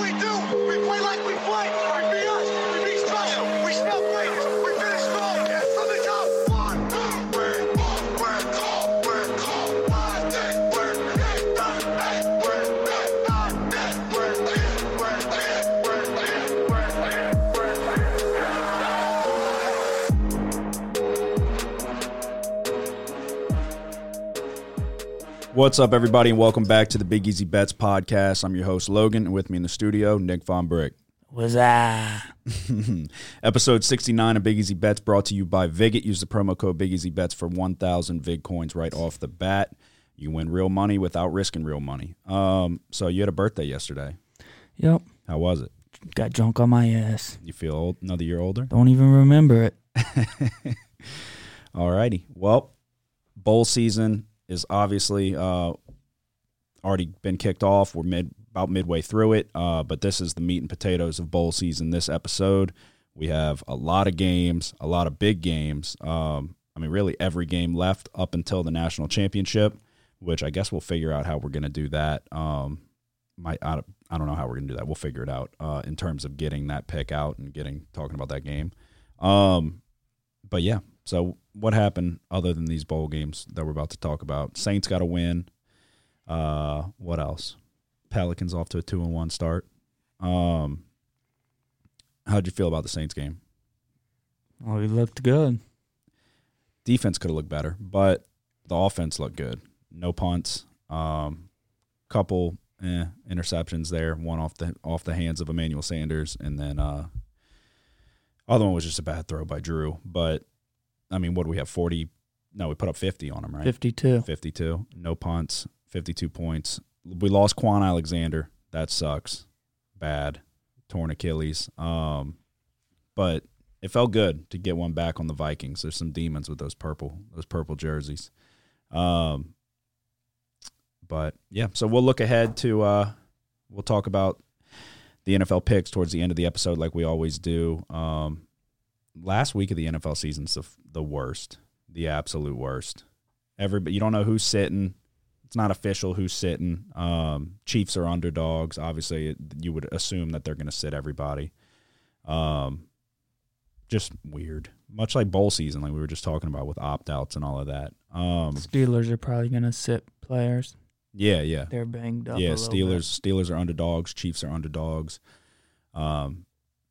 We do. We play like we play. What's up, everybody, and welcome back to the Big Easy Bets podcast. I'm your host, Logan, and with me in the studio, Nick Von Brick. Was that? Episode 69 of Big Easy Bets brought to you by Viget. Use the promo code Big Easy Bets for 1,000 Vig coins right off the bat. You win real money without risking real money. Um, so you had a birthday yesterday. Yep. How was it? Got drunk on my ass. You feel old, another year older? Don't even remember it. All righty. Well, bowl season is obviously uh, already been kicked off. We're mid about midway through it, uh, but this is the meat and potatoes of bowl season. This episode, we have a lot of games, a lot of big games. Um, I mean, really every game left up until the national championship, which I guess we'll figure out how we're going to do that. Um, my I I don't know how we're going to do that. We'll figure it out uh, in terms of getting that pick out and getting talking about that game. Um, but yeah, so what happened other than these bowl games that we're about to talk about? Saints got a win. Uh, what else? Pelicans off to a two and one start. Um, how'd you feel about the Saints game? Well, he looked good. Defense could have looked better, but the offense looked good. No punts. Um, couple eh, interceptions there. One off the off the hands of Emmanuel Sanders, and then uh, other one was just a bad throw by Drew. But I mean, what do we have? Forty? No, we put up fifty on them, right? 52. 52. No punts. 52 points. We lost Kwon Alexander. That sucks. Bad. Torn Achilles. Um, but it felt good to get one back on the Vikings. There's some demons with those purple those purple jerseys. Um, but yeah, so we'll look ahead to uh, we'll talk about the NFL picks towards the end of the episode, like we always do. Um, last week of the NFL season's the, the worst, the absolute worst. Everybody, you don't know who's sitting. It's not official who's sitting. Um, Chiefs are underdogs. Obviously, you would assume that they're going to sit everybody. Um, just weird. Much like bowl season, like we were just talking about with opt outs and all of that. Um, Steelers are probably going to sit players. yeah, yeah, They're banged up. yeah. Steelers, Steelers are underdogs. Chiefs are underdogs. Um,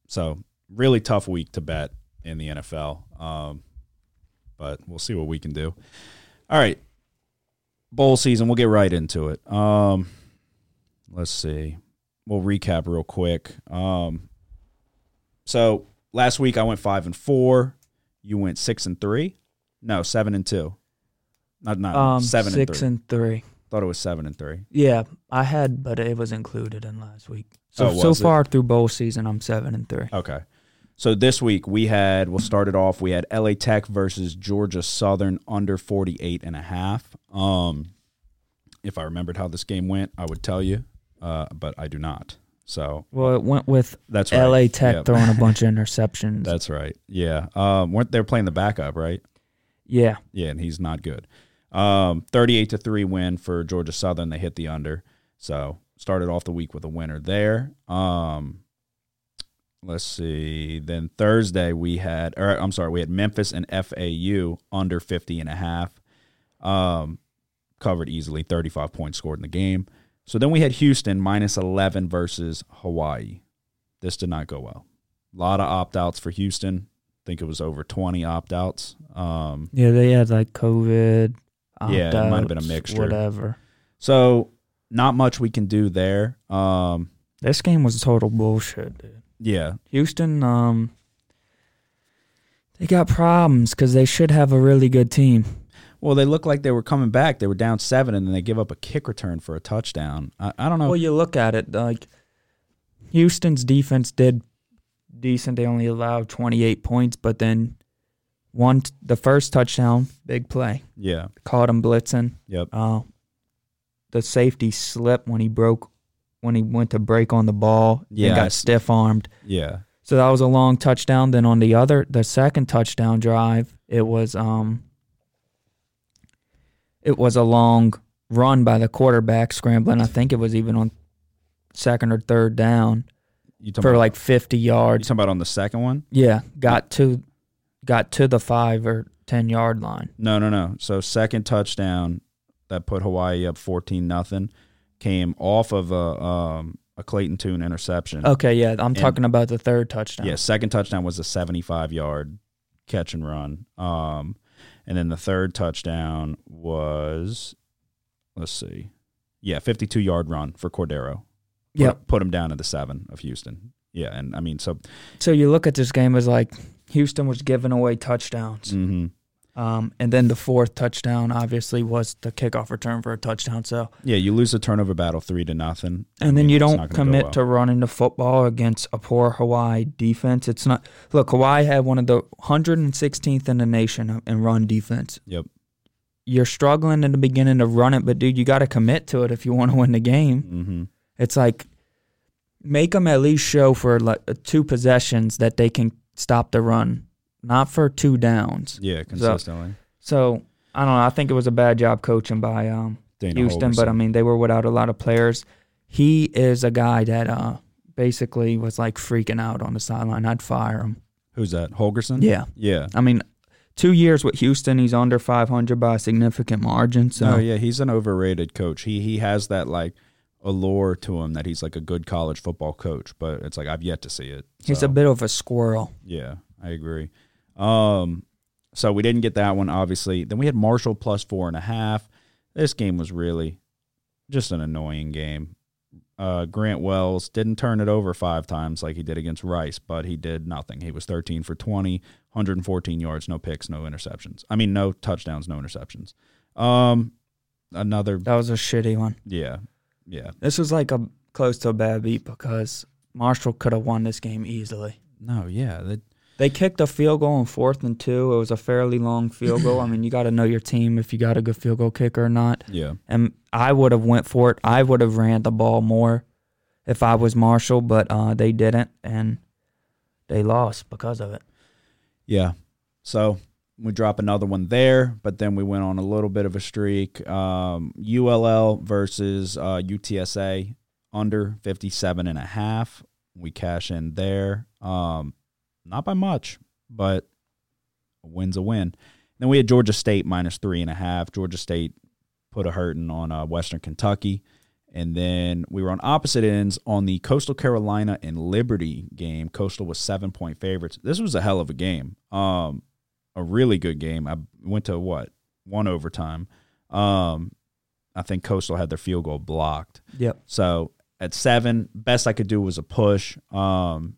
so really tough week to bet in the NFL. Um, but we'll see what we can do. All right, bowl season. We'll get right into it. Um, let's see. We'll recap real quick. Um, so last week I went five and four. You went six and three. No, seven and two. Not not. Um, seven six and three. and three. Thought it was seven and three. Yeah, I had, but it was included in last week. So Oh, so it? far through bowl season, I'm seven and three. Okay. So this week we had we'll start it off. We had LA Tech versus Georgia Southern under 48 and a half. Um if I remembered how this game went, I would tell you. Uh, but I do not. So Well, it went with that's right. LA Tech Yep. throwing a bunch of interceptions. That's right. Yeah. Um weren't they playing the backup, right? yeah, Yeah, and he's not good. Um, 38 to 3 win for Georgia Southern. They hit the under. So started off the week with a winner there. Um, let's see. Then Thursday we had, or I'm sorry, we had Memphis and FAU under 50 and a half. Um, covered easily, 35 points scored in the game. So then we had Houston minus 11 versus Hawaii. This did not go well. A lot of opt outs for Houston. I think it was over 20 opt outs. Um, yeah, they had like COVID. Yeah, it might have been a mixture. Whatever. So not much we can do there. Um, This game was total bullshit, dude. Yeah, Houston, um, they got problems because they should have a really good team. well, they looked like they were coming back. They were down seven, and then they give up a kick return for a touchdown. I, I don't know. Well, you look at it like Houston's defense did decent. They only allowed 28 points, but then one the first touchdown, big play, yeah, caught him blitzing. yep, Uh, the safety slipped when he broke when he went to break on the ball Yeah, and got stiff armed. yeah, So that was a long touchdown. Then on the other, the second touchdown drive, it was um, it was a long run by the quarterback scrambling. I think it was even on second or third down for like 50 yards. you talking about on the second one? Yeah, got to got to the 5 or 10 yard line. No, no, no. So second touchdown that put Hawaii up fourteen nothing came off of a um, a Clayton Tune interception. Okay, yeah, I'm talking about the third touchdown. Yeah, second touchdown was a 75 yard catch and run. Um, and then the third touchdown was, let's see, yeah, 52 yard run for Cordeiro. Yep. Put him down to the seven of Houston. Yeah, and I mean, so, So you look at this game as like Houston was giving away touchdowns. hmm Um, and then the fourth touchdown obviously was the kickoff return for a touchdown. So yeah, you lose the turnover battle three to nothing. and then you don't not gonna go commit well. to running the football against a poor Hawaii defense. It's not look, Hawaii had one of the 116th in the nation in run defense. Yep. You're struggling in the beginning to run it, but dude, you got to commit to it if you want to win the game. hmm It's like make them at least show for like two possessions that they can stop the run, not for two downs. Yeah, consistently. So I don't know. I think it was a bad job coaching by um, Houston, but I mean they were without a lot of players. He is a guy that uh, basically was like freaking out on the sideline. I'd fire him. Who's that? Holgorsen? Yeah, Yeah. I mean, two years with Houston, he's under 500 by a significant margin. So No, yeah, he's an overrated coach. He he has that like allure to him that he's like a good college football coach, but it's like I've yet to see it. he's a bit of a squirrel. yeah, I agree. Um, so we didn't get that one obviously. Then we had Marshall plus four and a half. This game was really just an annoying game. Uh, Grant Wells didn't turn it over five times like he did against Rice, but he did nothing. He was 13 for 20, 114 yards, no picks, no interceptions. I mean, no touchdowns, no interceptions. Um, another That was a shitty one. yeah, yeah. This was like a close to a bad beat because Marshall could have won this game easily. No, yeah. That, They kicked a field goal on fourth and two. It was a fairly long field goal. I mean, you got to know your team if you got a good field goal kicker or not. yeah. And I would have went for it. I would have ran the ball more if I was Marshall, but uh, they didn't, and they lost because of it. Yeah. So we drop another one there, but then we went on a little bit of a streak. Um, ULL versus uh, UTSA under 57 and a half. We cash in there. Um, not by much, but a win's a win. Then we had Georgia State minus three and a half. Georgia State put a hurting on uh, Western Kentucky. And then we were on opposite ends on the Coastal Carolina and Liberty game. Coastal was seven point favorites. This was a hell of a game. Um, a really good game. I went to what one overtime. Um, I think Coastal had their field goal blocked. Yep. So at seven, best I could do was a push. Um,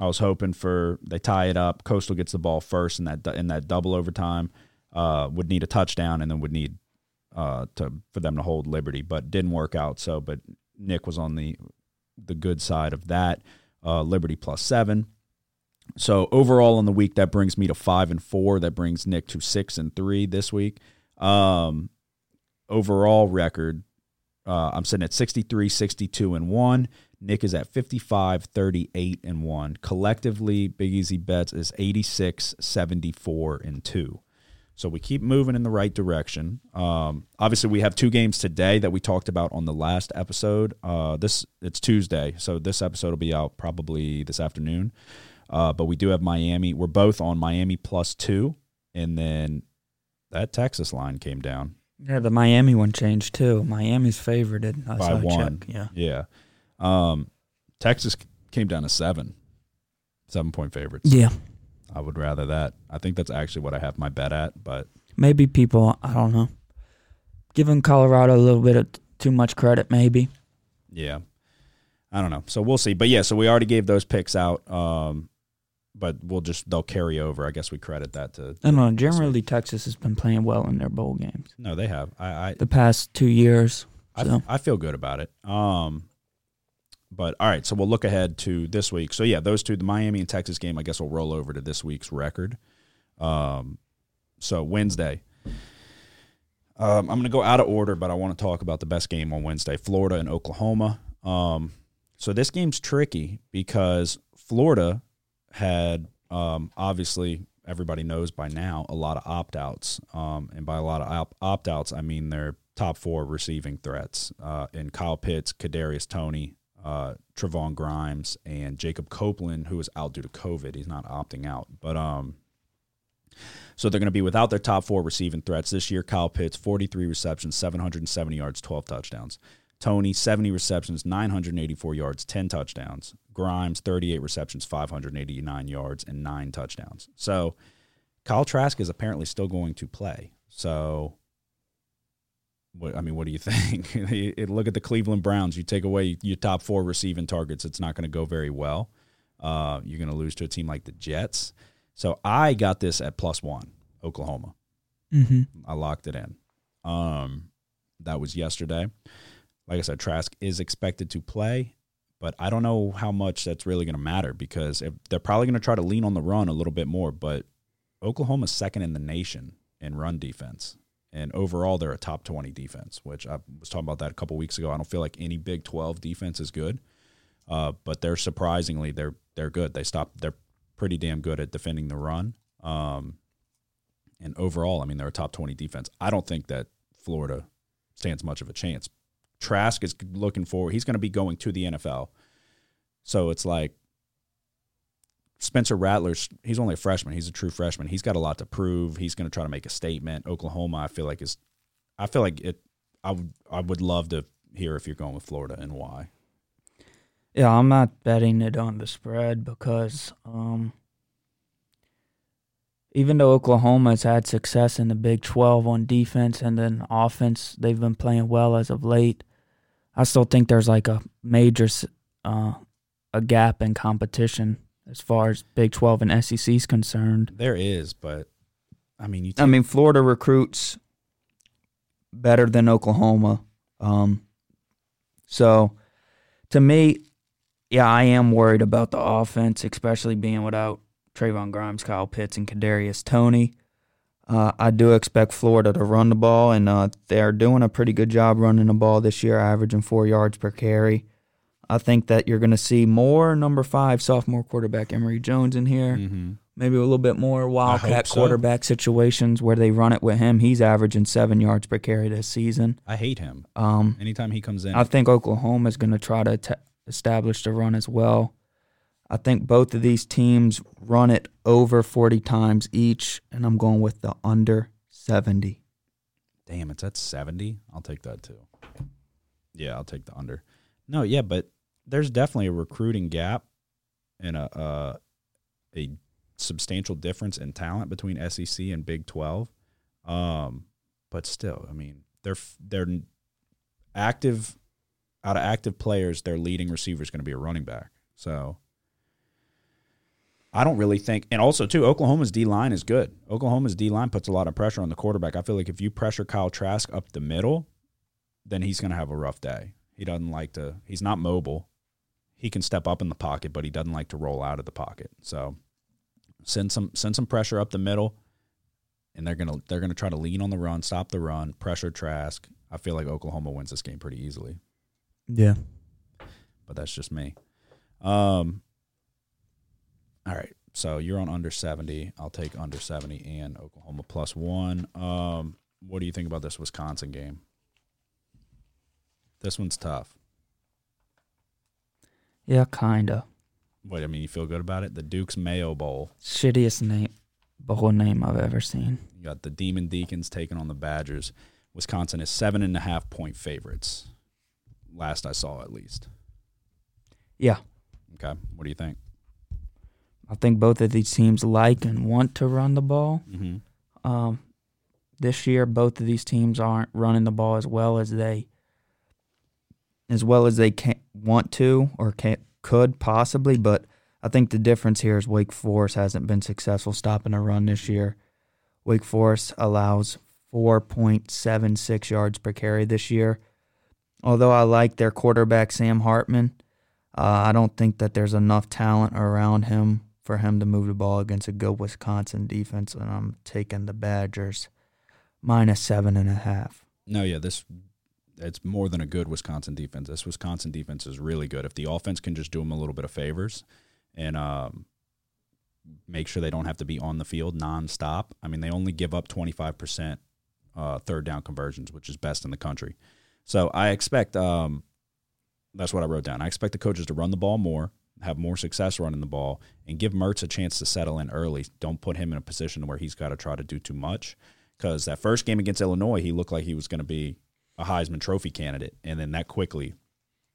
I was hoping for they tie it up. Coastal gets the ball first in that in that double overtime. Uh, would need a touchdown and then would need uh, to for them to hold Liberty, but didn't work out. So, but Nick was on the the good side of that. Uh, Liberty plus seven. So overall in the week, that brings me to five and four. That brings Nick to six and three this week. Um, overall record, uh, I'm sitting at 63, 62 and one. Nick is at 55, 38 and one. Collectively, Big Easy Bets is 86, 74 and two. So we keep moving in the right direction. Um, obviously, we have two games today that we talked about on the last episode. Uh, this it's Tuesday, so this episode will be out probably this afternoon. Uh, but we do have Miami. We're both on Miami plus two, and then that Texas line came down Yeah, the Miami one changed too. Miami's favorited. I by one. check. Yeah. yeah. Um, Texas came down to seven, seven point favorites. Yeah. I would rather that. I think that's actually what I have my bet at. But Maybe people, I don't know, giving Colorado a little bit of too much credit, maybe. yeah, I don't know. So we'll see. But yeah, so we already gave those picks out. Um, but we'll just they'll carry over. I guess we credit that to. I don't know. Generally, Texas has been playing well in their bowl games No, they have. I I the past two years. I, So. I feel good about it. Um, but all right, so we'll look ahead to this week. So yeah, those two, the Miami and Texas game, I guess will roll over to this week's record. Um, so Wednesday, um, I'm going to go out of order, but I want to talk about the best game on Wednesday: Florida and Oklahoma. Um, so this game's tricky because Florida had um, obviously everybody knows by now a lot of opt outs, um, and by a lot of opt outs, I mean their top four receiving threats uh, in Kyle Pitts, Kadarius Toney, uh, Trevon Grimes and Jacob Copeland, who is out due to COVID. He's not opting out, but um, so they're going to be without their top four receiving threats this year. Kyle Pitts, 43 receptions, 770 yards, 12 touchdowns. Toney, 70 receptions, 984 yards, 10 touchdowns. Grimes, 38 receptions, 589 yards, and nine touchdowns. So Kyle Trask is apparently still going to play. So, what I mean, what do you think? Look at the Cleveland Browns. You take away your top four receiving targets, it's not going to go very well. Uh, you're going to lose to a team like the Jets. So I got this at plus one, Oklahoma. Mm-hmm. I locked it in. Um, that was yesterday. Like I said, Trask is expected to play, but I don't know how much that's really going to matter because if, they're probably going to try to lean on the run a little bit more. But Oklahoma's second in the nation in run defense, and overall they're a top twenty defense. Which I was talking about that a couple weeks ago. I don't feel like any Big Twelve defense is good, uh, but they're surprisingly they're they're good. They stop. They're pretty damn good at defending the run. Um, and overall, I mean, they're a top 20 defense. I don't think that Florida stands much of a chance. Trask is looking forward. He's going to be going to the NFL. So it's like Spencer Rattler's, he's only a freshman. He's a true freshman. He's got a lot to prove. He's going to try to make a statement. Oklahoma, I feel like is, I feel like it, I would, I would love to hear if you're going with Florida and why. Yeah, I'm not betting it on the spread because um, even though Oklahoma has had success in the Big 12 on defense and then offense, they've been playing well as of late. I still think there's like a major uh, a gap in competition as far as Big 12 and SEC is concerned. There is, but I mean, you I mean, Florida recruits better than Oklahoma. Um, so, to me, yeah, I am worried about the offense, especially being without Trevon Grimes, Kyle Pitts, and Kadarius Toney. Uh, I do expect Florida to run the ball, and uh, they're doing a pretty good job running the ball this year, averaging four yards per carry. I think that you're going to see more number five sophomore quarterback Emory Jones in here hmm maybe a little bit more wildcat so. quarterback situations where they run it with him. He's averaging seven yards per carry this season. I hate him. Um, Anytime he comes in, I think Oklahoma is going to try to ta establish the run as well. I think both of these teams run it over 40 times each, and I'm going with the under 70. Damn, it's at 70. I'll take that too. Yeah, I'll take the under. No, yeah, but there's definitely a recruiting gap and a uh, a substantial difference in talent between SEC and Big 12. Um, but still, I mean, they're they're active out of active players, their leading receiver is going to be a running back. So I don't really think, and also too, Oklahoma's D line is good. Oklahoma's D line puts a lot of pressure on the quarterback. I feel like if you pressure Kyle Trask up the middle, then he's going to have a rough day. He doesn't like to. He's not mobile. He can step up in the pocket, but he doesn't like to roll out of the pocket. So send some send some pressure up the middle, and they're gonna they're gonna try to lean on the run, stop the run, pressure Trask. I feel like Oklahoma wins this game pretty easily Yeah. but that's just me. Um. All right, so you're on under seventy. I'll take under seventy and Oklahoma plus one. Um, what do you think about this Wisconsin game? This one's tough. Yeah, kind of. Wait, I mean, you feel good about it? The Duke's Mayo Bowl. Shittiest name, bowl name I've ever seen. You got the Demon Deacons taking on the Badgers. Wisconsin is seven and a half point favorites. Last I saw, at least. Yeah. Okay, what do you think? I think both of these teams like and want to run the ball. Mm-hmm. Um, this year, both of these teams aren't running the ball as well as they, as well as they can want to or can could possibly. But I think the difference here is Wake Forest hasn't been successful stopping a run this year. Wake Forest allows 4.76 yards per carry this year. Although I like their quarterback Sam Hartman, uh, I don't think that there's enough talent around him for him to move the ball against a good Wisconsin defense, and I'm taking the Badgers minus seven and a half. No, yeah, this it's more than a good Wisconsin defense. This Wisconsin defense is really good. If the offense can just do them a little bit of favors and um, make sure they don't have to be on the field nonstop. I mean, they only give up 25% uh, third down conversions, which is best in the country. So I expect um, That's what I wrote down. I expect the coaches to run the ball more, have more success running the ball, and give Mertz a chance to settle in early. Don't put him in a position where he's got to try to do too much. Because that first game against Illinois, he looked like he was going to be a Heisman Trophy candidate, and then that quickly,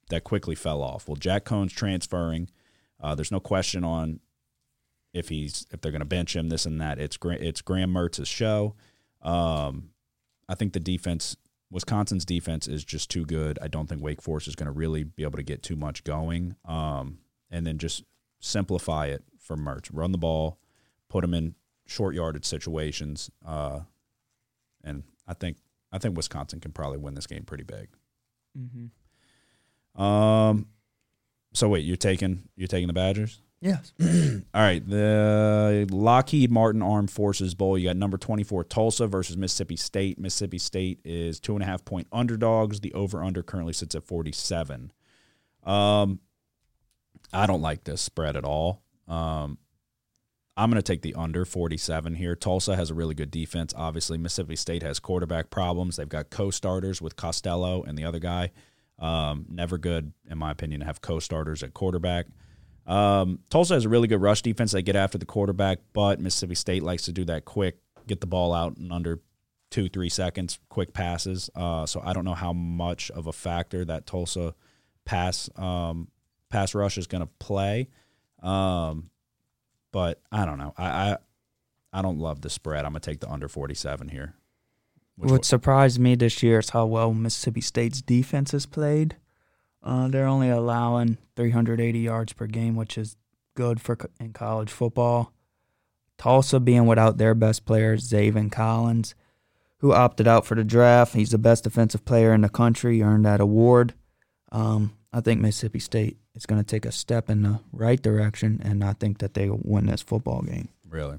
that quickly fell off. Well, Jack Coan's transferring. Uh, there's no question on if he's if they're going to bench him, this and that. It's it's Graham Mertz's show. Um, I think the defense, Wisconsin's defense, is just too good. I don't think Wake Forest is going to really be able to get too much going. Um, and then just simplify it for Mertz. Run the ball, put him in short yarded situations. Uh, and I think I think Wisconsin can probably win this game pretty big. Mm-hmm. Um, so wait, you're taking you're taking the Badgers? Yes. All right, the Lockheed Martin Armed Forces Bowl. You got number twenty four Tulsa versus Mississippi State. Mississippi State is two and a half point underdogs. The over under currently sits at forty seven. Um, I don't like this spread at all. Um, I'm going to take the under 47 here. Tulsa has a really good defense. Obviously, Mississippi State has quarterback problems. They've got co-starters with Costello and the other guy. Um, never good, in my opinion, to have co-starters at quarterback. Um, Tulsa has a really good rush defense. They get after the quarterback, but Mississippi State likes to do that quick, get the ball out in under two, three seconds, quick passes. Uh, so I don't know how much of a factor that Tulsa pass um, pass rush is going to play. Um, but I don't know. I, I I don't love the spread. I'm gonna take the under 47 here. What surprised me this year is how well Mississippi State's defense has played. Uh, they're only allowing 380 yards per game, which is good for co- in college football. Tulsa being without their best player, Zaven Collins, who opted out for the draft. He's the best defensive player in the country, earned that award. Um, I think Mississippi State is going to take a step in the right direction, and I think that they will win this football game. really,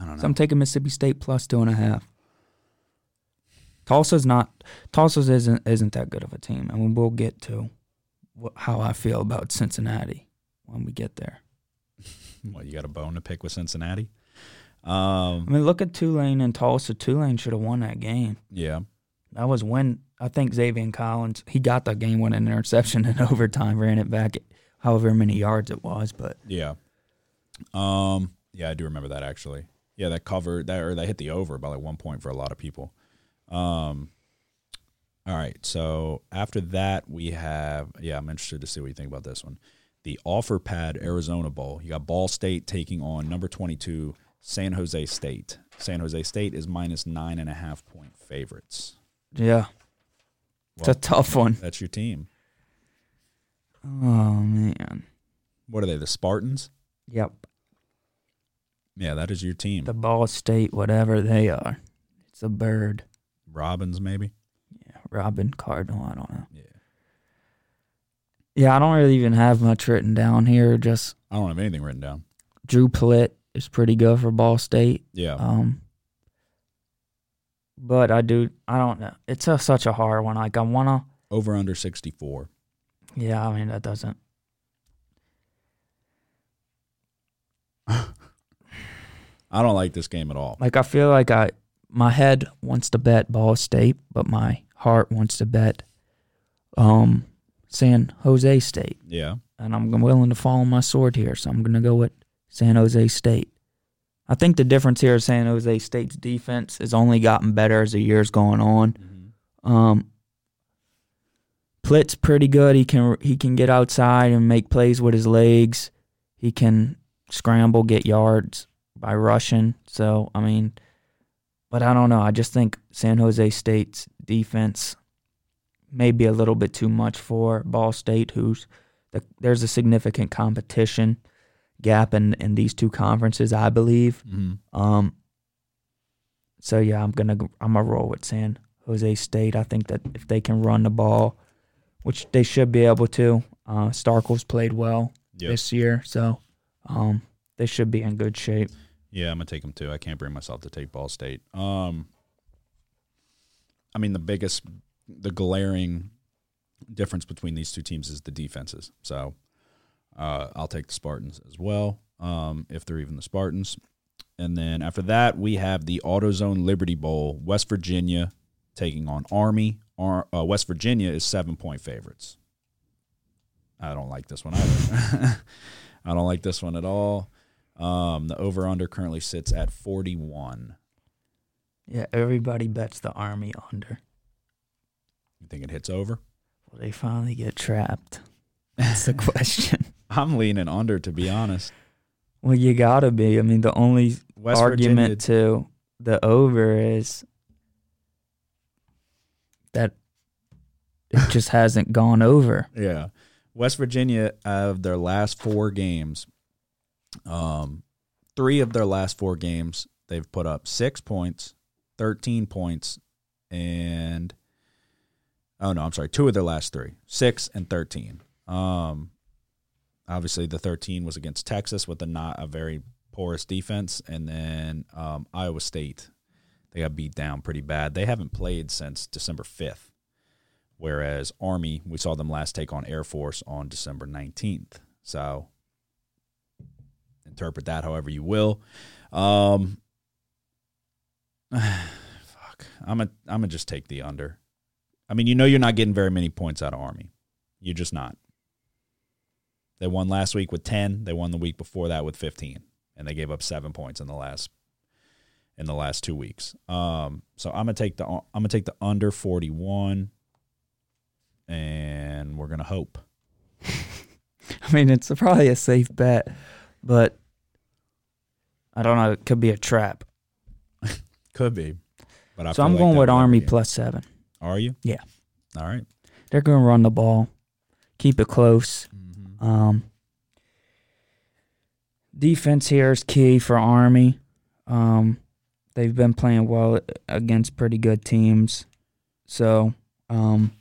I don't know. So I'm taking Mississippi State plus two and a half. Tulsa's not Tulsa's isn't isn't that good of a team, and we'll get to how I feel about Cincinnati when we get there. well, you got a bone to pick with Cincinnati? I Um, mean, look at Tulane and Tulsa. Tulane should have won that game. yeah, That was when I think Xavier Collins he got the game winning interception in overtime, ran it back, however many yards it was. But yeah, um, yeah. I do remember that actually. Yeah, that covered that or that hit the over by like one point for a lot of people. Um, all right. So after that, we have yeah. I'm interested to see what you think about this one. The Offerpad Arizona Bowl. You got Ball State taking on number 22 San Jose State. San Jose State is minus nine and a half point favorites. Yeah, it's a tough one. That's your team. Oh man. What are they? The Spartans? Yep. Yeah, that is your team. The Ball State, whatever they are, it's a bird. Robins, maybe. Yeah, Robin Cardinal. I don't know. Yeah. Yeah, I don't really even have much written down here. Just I don't have anything written down. Drew Plitt is pretty good for Ball State. Yeah. Um, but I do. I don't know. It's a, such a hard one. Like I wanna. Over under 64. Yeah, I mean that doesn't. I don't like this game at all. Like I feel like I my head wants to bet Ball State, but my heart wants to bet um San Jose State. Yeah. and I'm willing to fall on my sword here, so I'm going to go with San Jose State. I think the difference here is San Jose State's defense has only gotten better as the years going on. Um, Plitt's pretty good. He can he can get outside and make plays with his legs. He can scramble, get yards by rushing. So I mean, but I don't know. I just think San Jose State's defense may be a little bit too much for Ball State, who's the, there's a significant competition gap in, in these two conferences, I believe. hmm Um, so yeah, I'm gonna I'm gonna roll with San Jose State. I think that if they can run the ball, which they should be able to, uh, Starkel's played well Yep. this year, so um, they should be in good shape. Yeah, I'm gonna take them too. I can't bring myself to take Ball State. Um, I mean, the biggest, the glaring difference between these two teams is the defenses. So, uh, I'll take the Spartans as well, um, if they're even the Spartans. And then after that, we have the AutoZone Liberty Bowl, West Virginia taking on Army. Ar- uh, West Virginia is seven point favorites. I don't like this one either. I don't like this one at all. Um, the over under currently sits at 41. Yeah, everybody bets the Army under. You think it hits over? Will they finally get trapped? That's the question. I'm leaning under, to be honest. well, you gotta be. I mean, the only West argument Virginia, to the over is that it just hasn't gone over. yeah. West Virginia, of their last four games, um, three of their last four games, they've put up six points, 13 points, and oh no, I'm sorry, two of their last three, six and 13. Um, obviously, the 13 was against Texas with a not a very porous defense, and then um, Iowa State, they got beat down pretty bad. They haven't played since December 5th. Whereas Army, we saw them last take on Air Force on December 19th. So interpret that however you will. Um, fuck. I'm a, I'm gonna just take the under. I mean, you know you're not getting very many points out of Army. You're just not. They won last week with 10. They won the week before that with 15. And they gave up 7 points in the last in the last 2 weeks. Um, so I'm going to take the I'm to take the under 41 and we're going to hope. I mean, it's probably a safe bet, but I don't know. It could be a trap. Could be. But I so I'm like going with Army plus seven. Are you? Yeah. All right. They're going to run the ball, keep it close. Um, defense here is key for Army. Um, they've been playing well against pretty good teams, so um,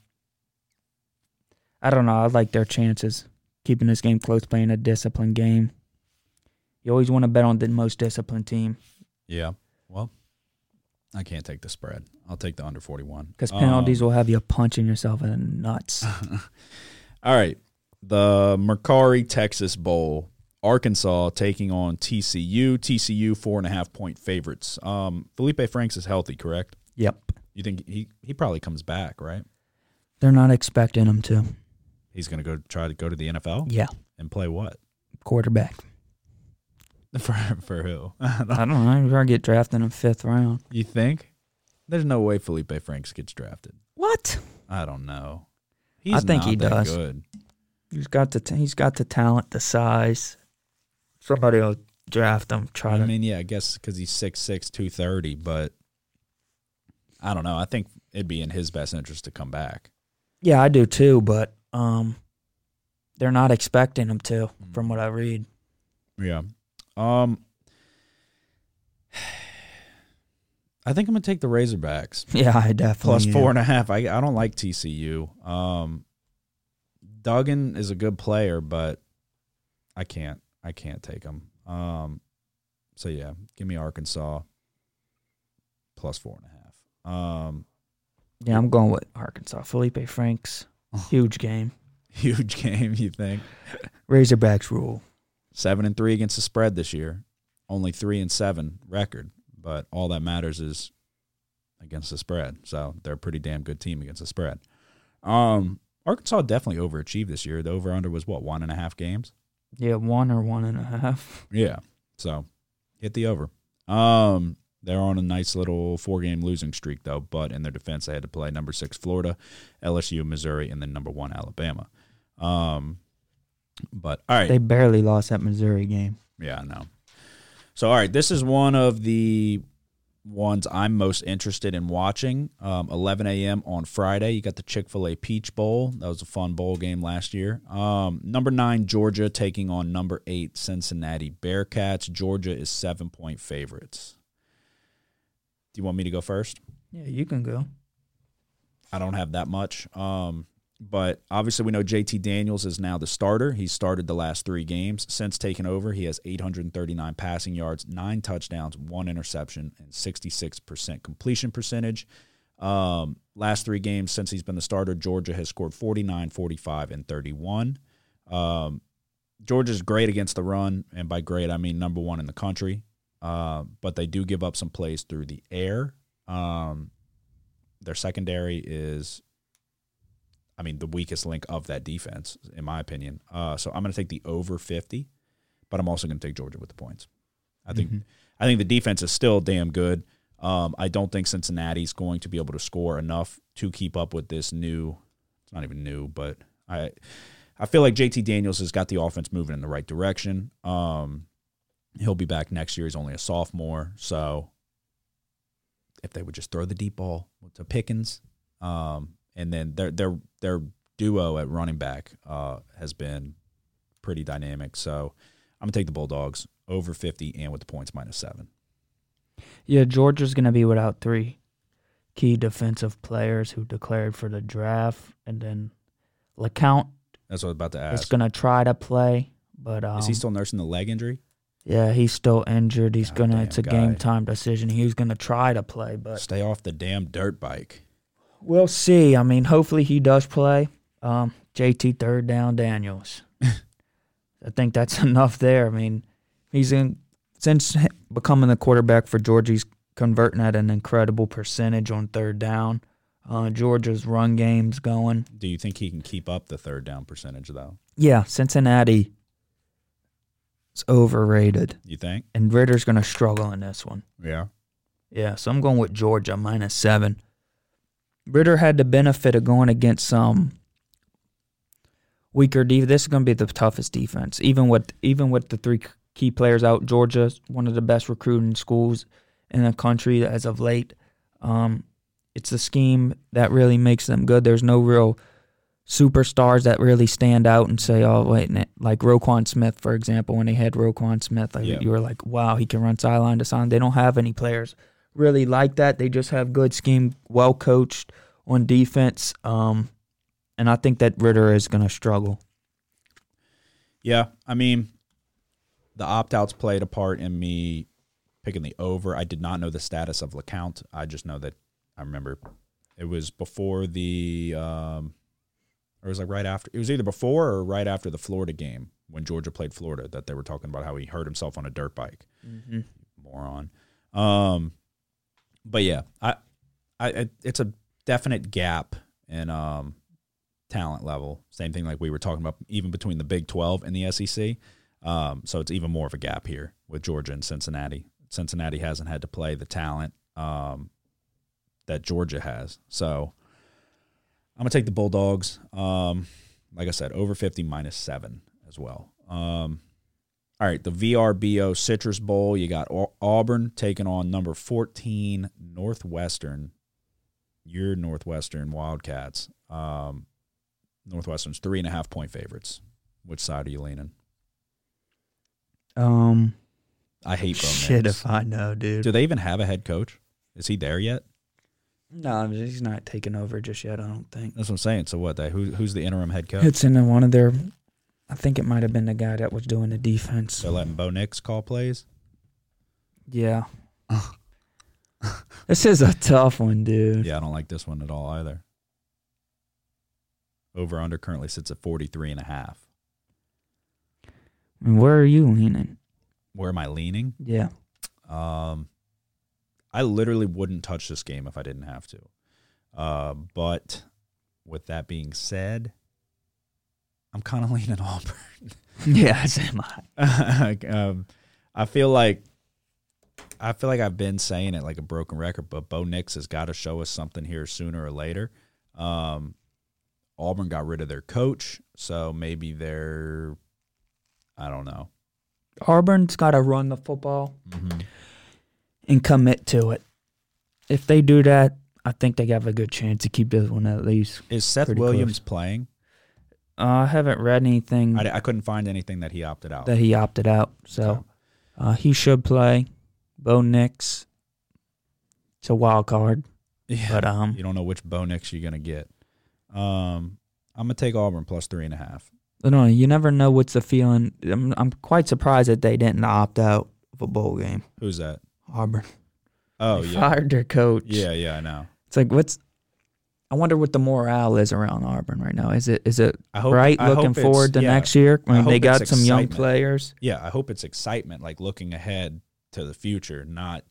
I don't know. I like their chances keeping this game close, playing a disciplined game. You always want to bet on the most disciplined team Yeah. Well, I can't take the spread. I'll take the under 41. because penalties Um, will have you punching yourself in the nuts. All right. The Mercari Texas Bowl. Arkansas taking on TCU. TCU four and a half point favorites. Um, Felipe Franks is healthy, correct? yep, You think he he probably comes back, right? they're not expecting him to. He's going to go try to go to the NFL Yeah, and play what quarterback. for for who? I don't know. You're gonna get drafted in the fifth round. you think? There's no way Felipe Franks gets drafted. What? I don't know. He's I think not he that does. Good. He's got the t- he's got the talent, the size. Somebody will draft him. Try to I to. mean, yeah, I guess because he's 6'6", 230, but I don't know. I think it'd be in his best interest to come back. yeah, I do too. But um, they're not expecting him to, Mm. from what I read. Yeah. Um, I think I'm gonna take the Razorbacks Yeah, I definitely plus am. four and a half. I I don't like TCU. Um, Duggan is a good player, but I can't I can't take him. Um, so yeah, give me Arkansas plus four and a half. Um, Yeah, I'm going with Arkansas. Felipe Franks, huge game. huge game. You think Razorbacks rule. seven and three against the spread this year, only three and seven record, but all that matters is against the spread. So they're a pretty damn good team against the spread. Um, Arkansas definitely overachieved this year. The over under was what one and a half games. Yeah, one or one and a half. Yeah, so hit the over. Um, they're on a nice little four game losing streak though, but in their defense, they had to play number six Florida, LSU, Missouri, and then number one Alabama. Um, but all right, They barely lost that Missouri game. Yeah, I know. So, all right, this is one of the ones I'm most interested in watching. Um, 11 a.m. on Friday. You got the Chick fil A Peach Bowl. That was a fun bowl game last year. Um, number nine, Georgia taking on number eight, Cincinnati Bearcats. Georgia is seven point favorites. Do you want me to go first? Yeah, you can go. I don't have that much. Um, but obviously, we know JT Daniels is now the starter. He started the last three games. Since taking over, he has 839 passing yards, nine touchdowns, one interception, and 66% completion percentage. Um, last three games since he's been the starter, Georgia has scored 49, 45, and 31. Um, Georgia's great against the run, and by great, I mean number one in the country. Uh, but they do give up some plays through the air. Um, their secondary is I mean, the weakest link of that defense, in my opinion. Uh, so I'm going to take the over 50, but I'm also going to take Georgia with the points. I think I think the defense is still damn good. Um, I don't think Cincinnati's going to be able to score enough to keep up with this new. It's not even new, but I I feel like JT Daniels has got the offense moving in the right direction. Um, he'll be back next year. He's only a sophomore, so if they would just throw the deep ball to Pickens, um, and then their their their duo at running back uh, has been pretty dynamic. So I'm gonna take the Bulldogs over 50 and with the points minus seven. Yeah, Georgia's going to be without three key defensive players who declared for the draft, and then LeCounte That's what I was about to is ask. going to try to play, but um, Is he still nursing the leg injury? yeah, he's still injured. He's God gonna. It's a guy. game time decision. He was going to try to play, but Stay off the damn dirt bike. We'll see. I mean, hopefully he does play. Um, JT third down Daniels. I think that's enough there. I mean, he's in since becoming the quarterback for Georgia. He's converting at an incredible percentage on third down. Uh, Georgia's run game's going. Do you think he can keep up the third down percentage though? Yeah, Cincinnati is overrated, You think? and Ridder's going to struggle in this one. Yeah. Yeah, so I'm going with Georgia minus seven. Ridder had the benefit of going against some weaker defense. This is going to be the toughest defense, even with even with the three key players out. Georgia's one of the best recruiting schools in the country as of late. Um, it's the scheme that really makes them good. There's no real superstars that really stand out and say, "Oh, wait," like Roquan Smith, for example. When they had Roquan Smith, like, Yeah. you were like, "Wow, he can run sideline to sideline." They don't have any players really like that. They just have good scheme, well coached on defense. Um, and I think that Ridder is going to struggle. Yeah, I mean, the opt outs played a part in me picking the over. I did not know the status of LeCounte. I just know that I remember it was before the, um, or it was like right after. It was either before or right after the Florida game when Georgia played Florida that they were talking about how he hurt himself on a dirt bike. Mm-hmm. Moron. Um, but yeah, I, I, it's a definite gap in um talent level. Same thing like we were talking about, even between the Big Twelve and the SEC. Um, so it's even more of a gap here with Georgia and Cincinnati. Cincinnati hasn't had to play the talent um, that Georgia has. So I'm gonna take the Bulldogs. Um, like I said, over 50 minus seven as well. Um, all right, the VRBO Citrus Bowl. You got Auburn taking on number 14 Northwestern. Your Northwestern Wildcats. Um, Northwestern's three and a half point favorites. Which side are you leaning? Um, I hate Bo shit, if I know, dude. Do they even have a head coach? Is he there yet? No, he's not taking over just yet. I don't think. That's what I'm saying. So what? They who, who's the interim head coach? It's in one of their. I think it might have been the guy that was doing the defense. They're letting Bo Nix call plays. Yeah. this is a tough one, dude. Yeah, I don't like this one at all either. Over under currently sits at 43 and a half. Mean, where are you leaning? Where am I leaning? Yeah. Um, I literally wouldn't touch this game if I didn't have to. Uh, but with that being said, I'm kind of leaning Auburn. yeah, as am I. um, I feel like I feel like I've been saying it like a broken record, but Bo Nix has got to show us something here sooner or later. Um, Auburn got rid of their coach, so maybe they're I don't know. Auburn's got to run the football Mm-hmm. and commit to it. If they do that, I think they have a good chance to keep this one at least. Is Seth Williams playing? Uh, I haven't read anything I, I couldn't find anything that he opted out. that he opted out, so uh, he should play. Bo Nix, it's a wild card, yeah. but um, you don't know which Bo Nix you're gonna get. Um, I'm gonna take Auburn plus three and a half. I don't know. You never know what's the feeling. I'm I'm quite surprised that they didn't opt out of a bowl game. Who's that? Auburn Oh yeah, fired their coach. yeah, yeah. I know. It's like what's. I wonder what the morale is around Auburn right now. Is it is it I hope bright I looking forward to yeah. next year? I mean, they got some young players. Yeah, I hope it's excitement, like looking ahead to the future, not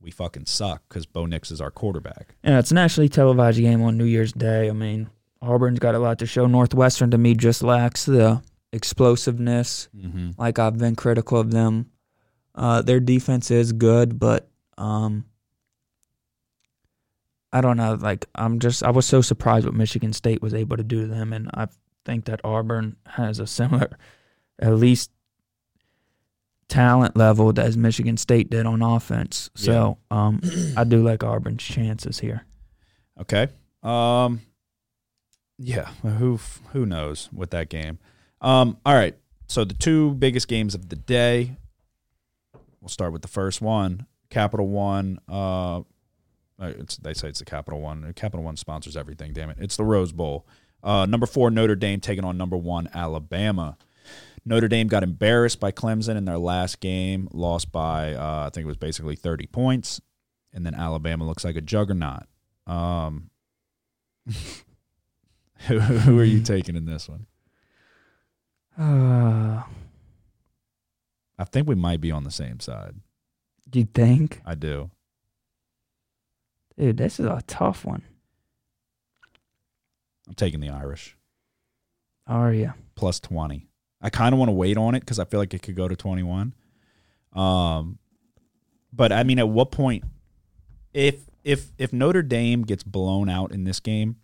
we fucking suck because Bo Nix is our quarterback. Yeah, it's a nationally televised game on New Year's Day. I mean, Auburn's got a lot to show. Northwestern to me just lacks the explosiveness. Mm-hmm. Like I've been critical of them. Uh, their defense is good, but um, I don't know. Like I'm just I was so surprised what Michigan State was able to do to them, and I think that Auburn has a similar, at least talent level as Michigan State did on offense. So um, I do like Auburn's chances here. Okay. Um. Yeah. Who who knows with that game? Um. All right. So the two biggest games of the day. We'll start with the first one. Capital One. Uh, they say it's the Capital One. Capital One sponsors everything. Damn it! It's the Rose Bowl. Uh, number four Notre Dame taking on number one Alabama. Notre Dame got embarrassed by Clemson in their last game, lost by uh, I think it was basically thirty points, and then Alabama looks like a juggernaut. Um, who, who are you taking in this one? Uh, I think we might be on the same side. do you think, I do. Dude? This is a tough one. I'm taking the Irish Are you? plus 20. I kind of want to wait on it because I feel like it could go to 21. Um, but I mean, at what point, if if if Notre Dame gets blown out in this game,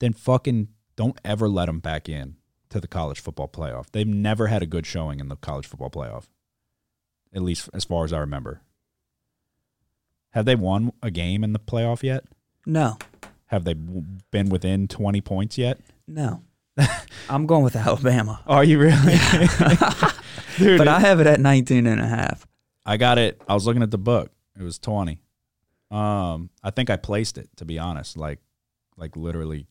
then fucking don't ever let them back in to the college football playoff. They've never had a good showing in the college football playoff, at least as far as I remember. Have they won a game in the playoff yet? No, Have they been within 20 points yet? no. I'm going with Alabama. Are you really? Dude, But I have it at 19 and a half. I got it. I was looking at the book. It was 20. Um, I think I placed it to be honest, like like literally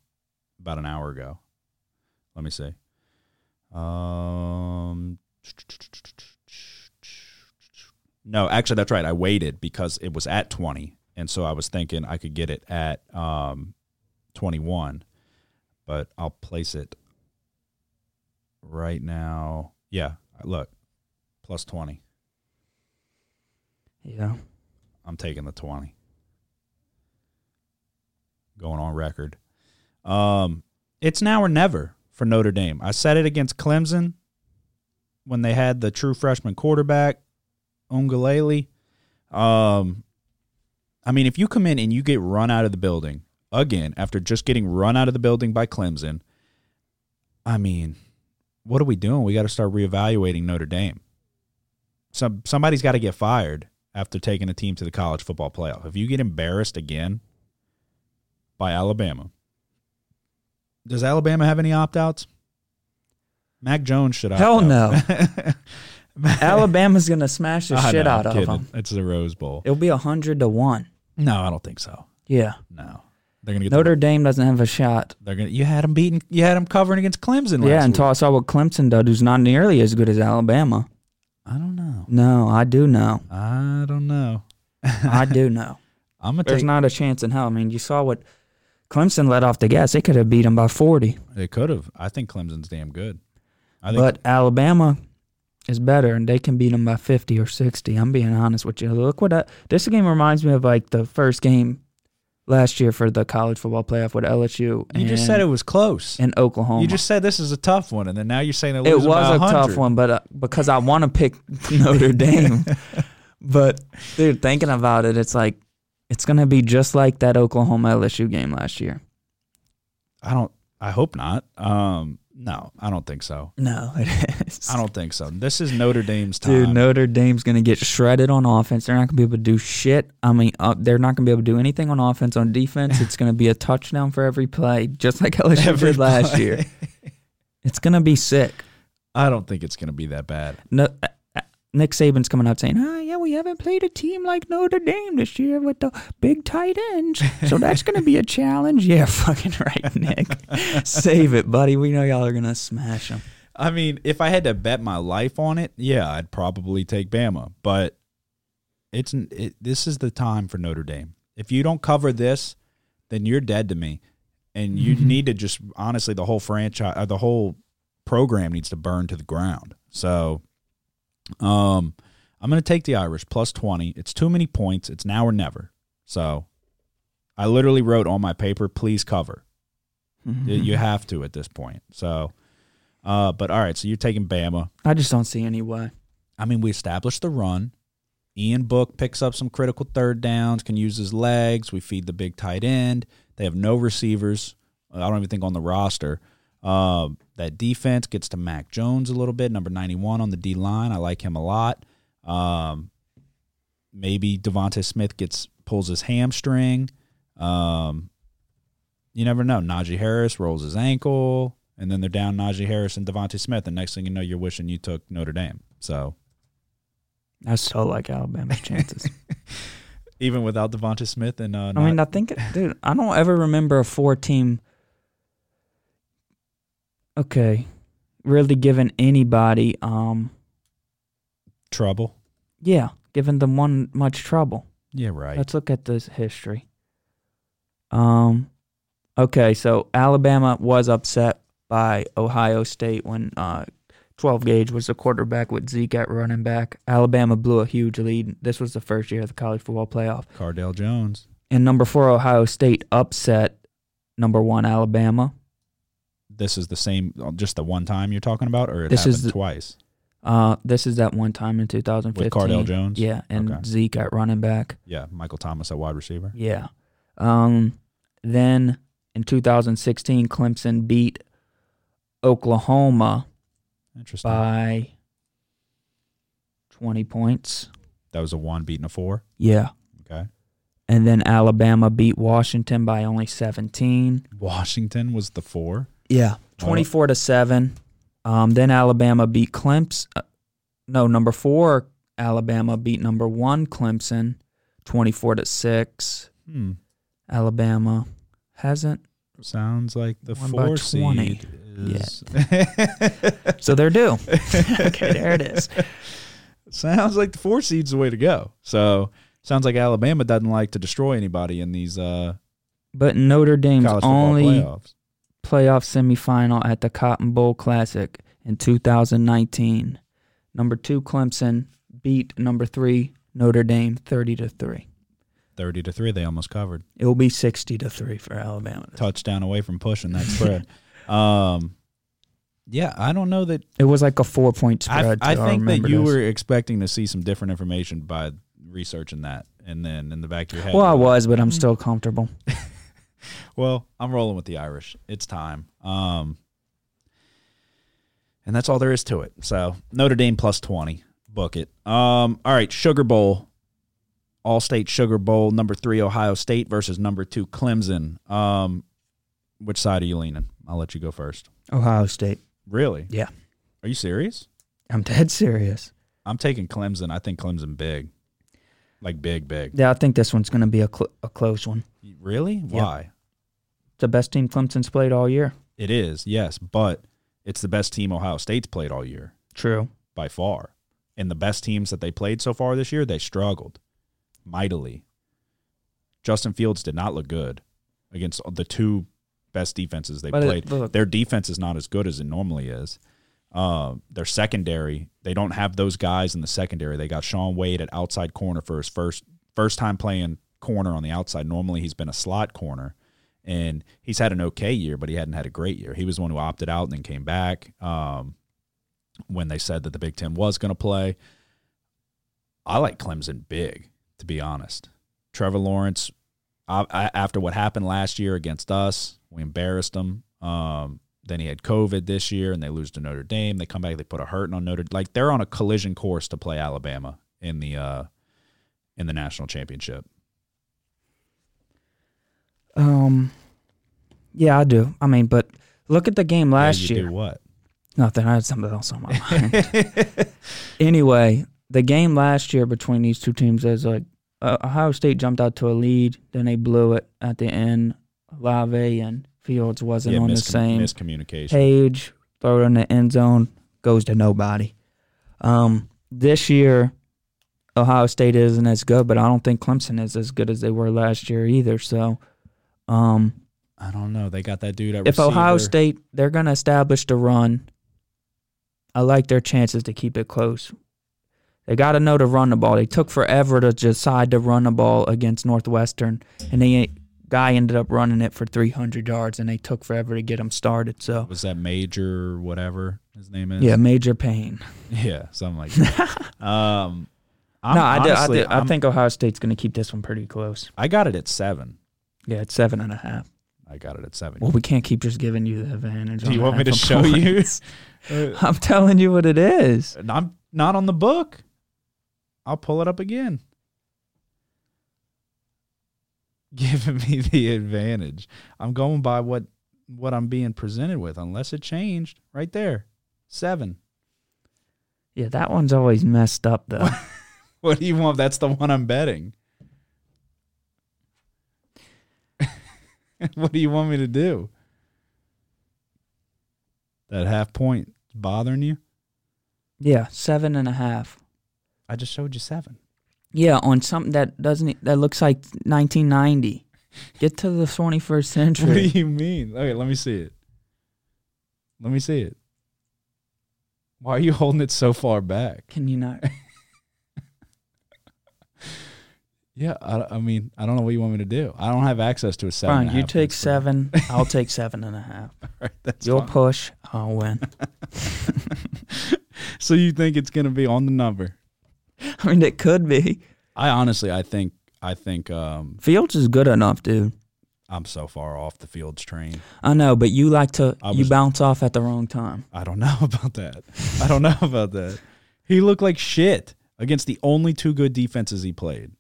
about an hour ago. Let me see. Um No, actually that's right. I waited because it was at 20 and so I was thinking I could get it at um 21. But I'll place it right now. Yeah, look. Plus 20. Yeah. I'm taking the 20. Going on record. Um, it's now or never for Notre Dame. I said it against Clemson when they had the true freshman quarterback, Uiagalelei. Um, I mean, if you come in and you get run out of the building again after just getting run out of the building by Clemson, I mean, what are we doing? We got to start reevaluating Notre Dame. Some somebody's got to get fired after taking a team to the college football playoff. If you get embarrassed again by Alabama, does Alabama have any opt outs? Mac Jones should opt Hell no. Alabama's going to smash the shit out I'm of kidding. them. It's the Rose Bowl. It'll be 100 to 1. No, I don't think so. Yeah. No, they're gonna get Notre The, Dame doesn't have a shot. they're gonna. You had them beating. You had them covering against Clemson. Last yeah, week. until I saw what Clemson did, who's not nearly as good as Alabama. I don't know. No, I do know. I don't know. I do know. I'm gonna There's take. not a chance in hell. I mean, you saw what Clemson let off the gas. They could have beat them by 40. They could have. I think Clemson's damn good. I think. But Alabama is better, and they can beat them by 50 or 60. I'm being honest with you. Look what I, this game reminds me of like the first game last year for the college football playoff with LSU. you and, just said it was close. in Oklahoma. You just said this is a tough one, and then now you're saying it was a 100. tough one, but uh, because I want to pick Notre Dame, but dude, thinking about it, it's like it's gonna be just like that Oklahoma LSU game last year. I don't. I hope not. Um, no, I don't think so. No, it is. I don't think so. This is Notre Dame's time. Dude, Notre Dame's gonna get shredded on offense. They're not gonna be able to do shit. I mean, uh, they're not gonna be able to do anything on offense. On defense, it's gonna be a touchdown for every play, just like LSU Every did last play. year. It's gonna be sick. I don't think it's going to be that bad. No, Nick Saban's coming out saying, "Ah, yeah, we haven't played a team like Notre Dame this year with the big tight ends, so that's going to be a challenge." Yeah, fucking right, Nick. Save it, buddy. We know y'all are gonna smash them. I mean, if I had to bet my life on it, yeah, I'd probably take Bama. But it's it, this is the time for Notre Dame. If you don't cover this, then you're dead to me, and you need to just honestly the whole franchise, uh, the whole program needs to burn to the ground. So, um, I'm going to take the Irish plus twenty. It's too many points. It's now or never. So, I literally wrote on my paper, please cover. You, you have to at this point. So, uh, but all right. So you're taking Bama. I just don't see any way. I mean, we established the run. Ian Book picks up some critical third downs, can use his legs. We feed the big tight end. They have no receivers. I don't even think on the roster. Um, that defense gets to Mac Jones a little bit, number 91 on the D line. I like him a lot. Um, maybe Devonta Smith gets pulls his hamstring. Um, you never know. Najee Harris rolls his ankle, and then they're down Najee Harris and Devonta Smith. And next thing you know, you're wishing you took Notre Dame. So I still like Alabama's chances. even without Devonta Smith and uh, I mean, I think, dude, I don't ever remember a four team. Okay, really giving anybody, um, trouble. yeah, giving them one much trouble. Yeah, right. Let's look at this history. Um, okay, so Alabama was upset by Ohio State when uh, 12 gauge was the quarterback with Zeke at running back. Alabama blew a huge lead. This was the first year of the college football playoff. Cardale Jones. And number four, Ohio State upset number one, Alabama. This is the same, just the one time you're talking about, or it This happened is the- twice Uh, this is that one time in 2015. with Cardale Jones. Yeah, and Okay. Zeke at running back. yeah. Michael Thomas at wide receiver. Yeah. Um, then in 2016, Clemson beat Oklahoma Interesting. by 20 points. that was a one beating a four. Yeah. Okay. And then Alabama beat Washington by only 17. Washington was the four. Yeah. 24 to 7. Um, then Alabama beat Clemson. Uh, no, number four, Alabama beat number one, Clemson, 24 to 6. Hmm. Alabama hasn't. Sounds like the Won by four 20. seed is. So they're due. okay, there it is. sounds like the four seed's the way to go. So sounds like Alabama doesn't like to destroy anybody in these uh, But Notre Dame's only playoffs. Playoff semifinal at the Cotton Bowl Classic in 2019. Number two Clemson beat number three Notre Dame 30 to three. Thirty to three, they almost covered. It will be 60 to three for Alabama. Touchdown away from pushing that spread. um, yeah, I don't know that It was like a four point spread. I too. think that you this. were expecting to see some different information by researching that, and then in the back of your head. Well, I was, but I'm still comfortable. Well, I'm rolling with the Irish. It's time. Um, and that's all there is to it. So Notre Dame plus twenty, book it. Um, all right, Sugar Bowl, All State Sugar Bowl, number three Ohio State versus number two Clemson. Um, which side are you leaning? I'll let you go first. Ohio State. Really? Yeah. Are you serious? I'm dead serious. I'm taking Clemson. I think Clemson big, like big, big. Yeah, I think this one's going to be a, cl- a close one. Really? Why? The best team Clemson's played all year. It is, yes, but it's the best team Ohio State's played all year. True. by far. And the best teams that they played so far this year, they struggled mightily. Justin Fields did not look good against the two best defenses they But it- played. look- Their defense is not as good as it normally is. Uh, their secondary, they don't have those guys in the secondary. They got Shaun Wade at outside corner for his first first time playing corner on the outside. Normally he's been a slot corner, and he's had an okay year, but he hadn't had a great year. He was the one who opted out and then came back. Um, when they said that the Big Ten was going to play. I like Clemson big, to be honest. Trevor Lawrence, I, I, after what happened last year against us, we embarrassed them. Um, then he had COVID this year, and they lose to Notre Dame. They come back, they put a hurting on Notre. Like they're on a collision course to play Alabama in the uh, in the national championship. Um, yeah, I do. I mean, but look at the game last year. what? Nothing. I had something else on my mind. anyway, the game last year between these two teams is like uh, Ohio State jumped out to a lead, then they blew it at the end. Olave and Fields wasn't yeah, on the same miscommunication. page. Throw it in the end zone, goes to nobody. Um, this year, Ohio State isn't as good, but I don't think Clemson is as good as they were last year either. So, um, I don't know. They got that dude at if Ohio. State they're going to establish the run, I like their chances to keep it close. They got to know to run the ball. They took forever to decide to run the ball against Northwestern, and ain't guy ended up running it for 300 yards, and they took forever to get him started. So Was that Major whatever his name is? yeah, major pain. Yeah, something like that. um, I'm, no, I, I, honestly, I I'm- think Ohio State's going to keep this one pretty close. I got it at seven. Yeah, it's seven and a half. I got it at seven. Well, we can't keep just giving you the advantage. Do you want me to show you? points. Uh, I'm telling you what it is. I'm not on the book. I'll pull it up again. Giving me the advantage. I'm going by what what I'm being presented with, unless it changed. Right there, seven. Yeah, that one's always messed up though. What do you want? That's the one I'm betting. what do you want me to do? That half point bothering you? yeah, seven and a half. I just showed you seven. Yeah, on something that doesn't that looks like 1990. Get to the 21st century. What do you mean? Okay, let me see it. Let me see it. Why are you holding it so far back? Can you not? Yeah, I, I mean, I don't know what you want me to do. I don't have access to a seven. Fine, you take seven. I'll take seven and a half. All right, that's You'll fine. push. I'll win. so you think it's going to be on the number? I mean, it could be. I honestly, I think, I think, um, Fields is good enough, dude. I'm so far off the Fields train. I know, but you like to I you bounce off at the wrong time. I don't know about that. I don't know about that. He looked like shit against the only two good defenses he played.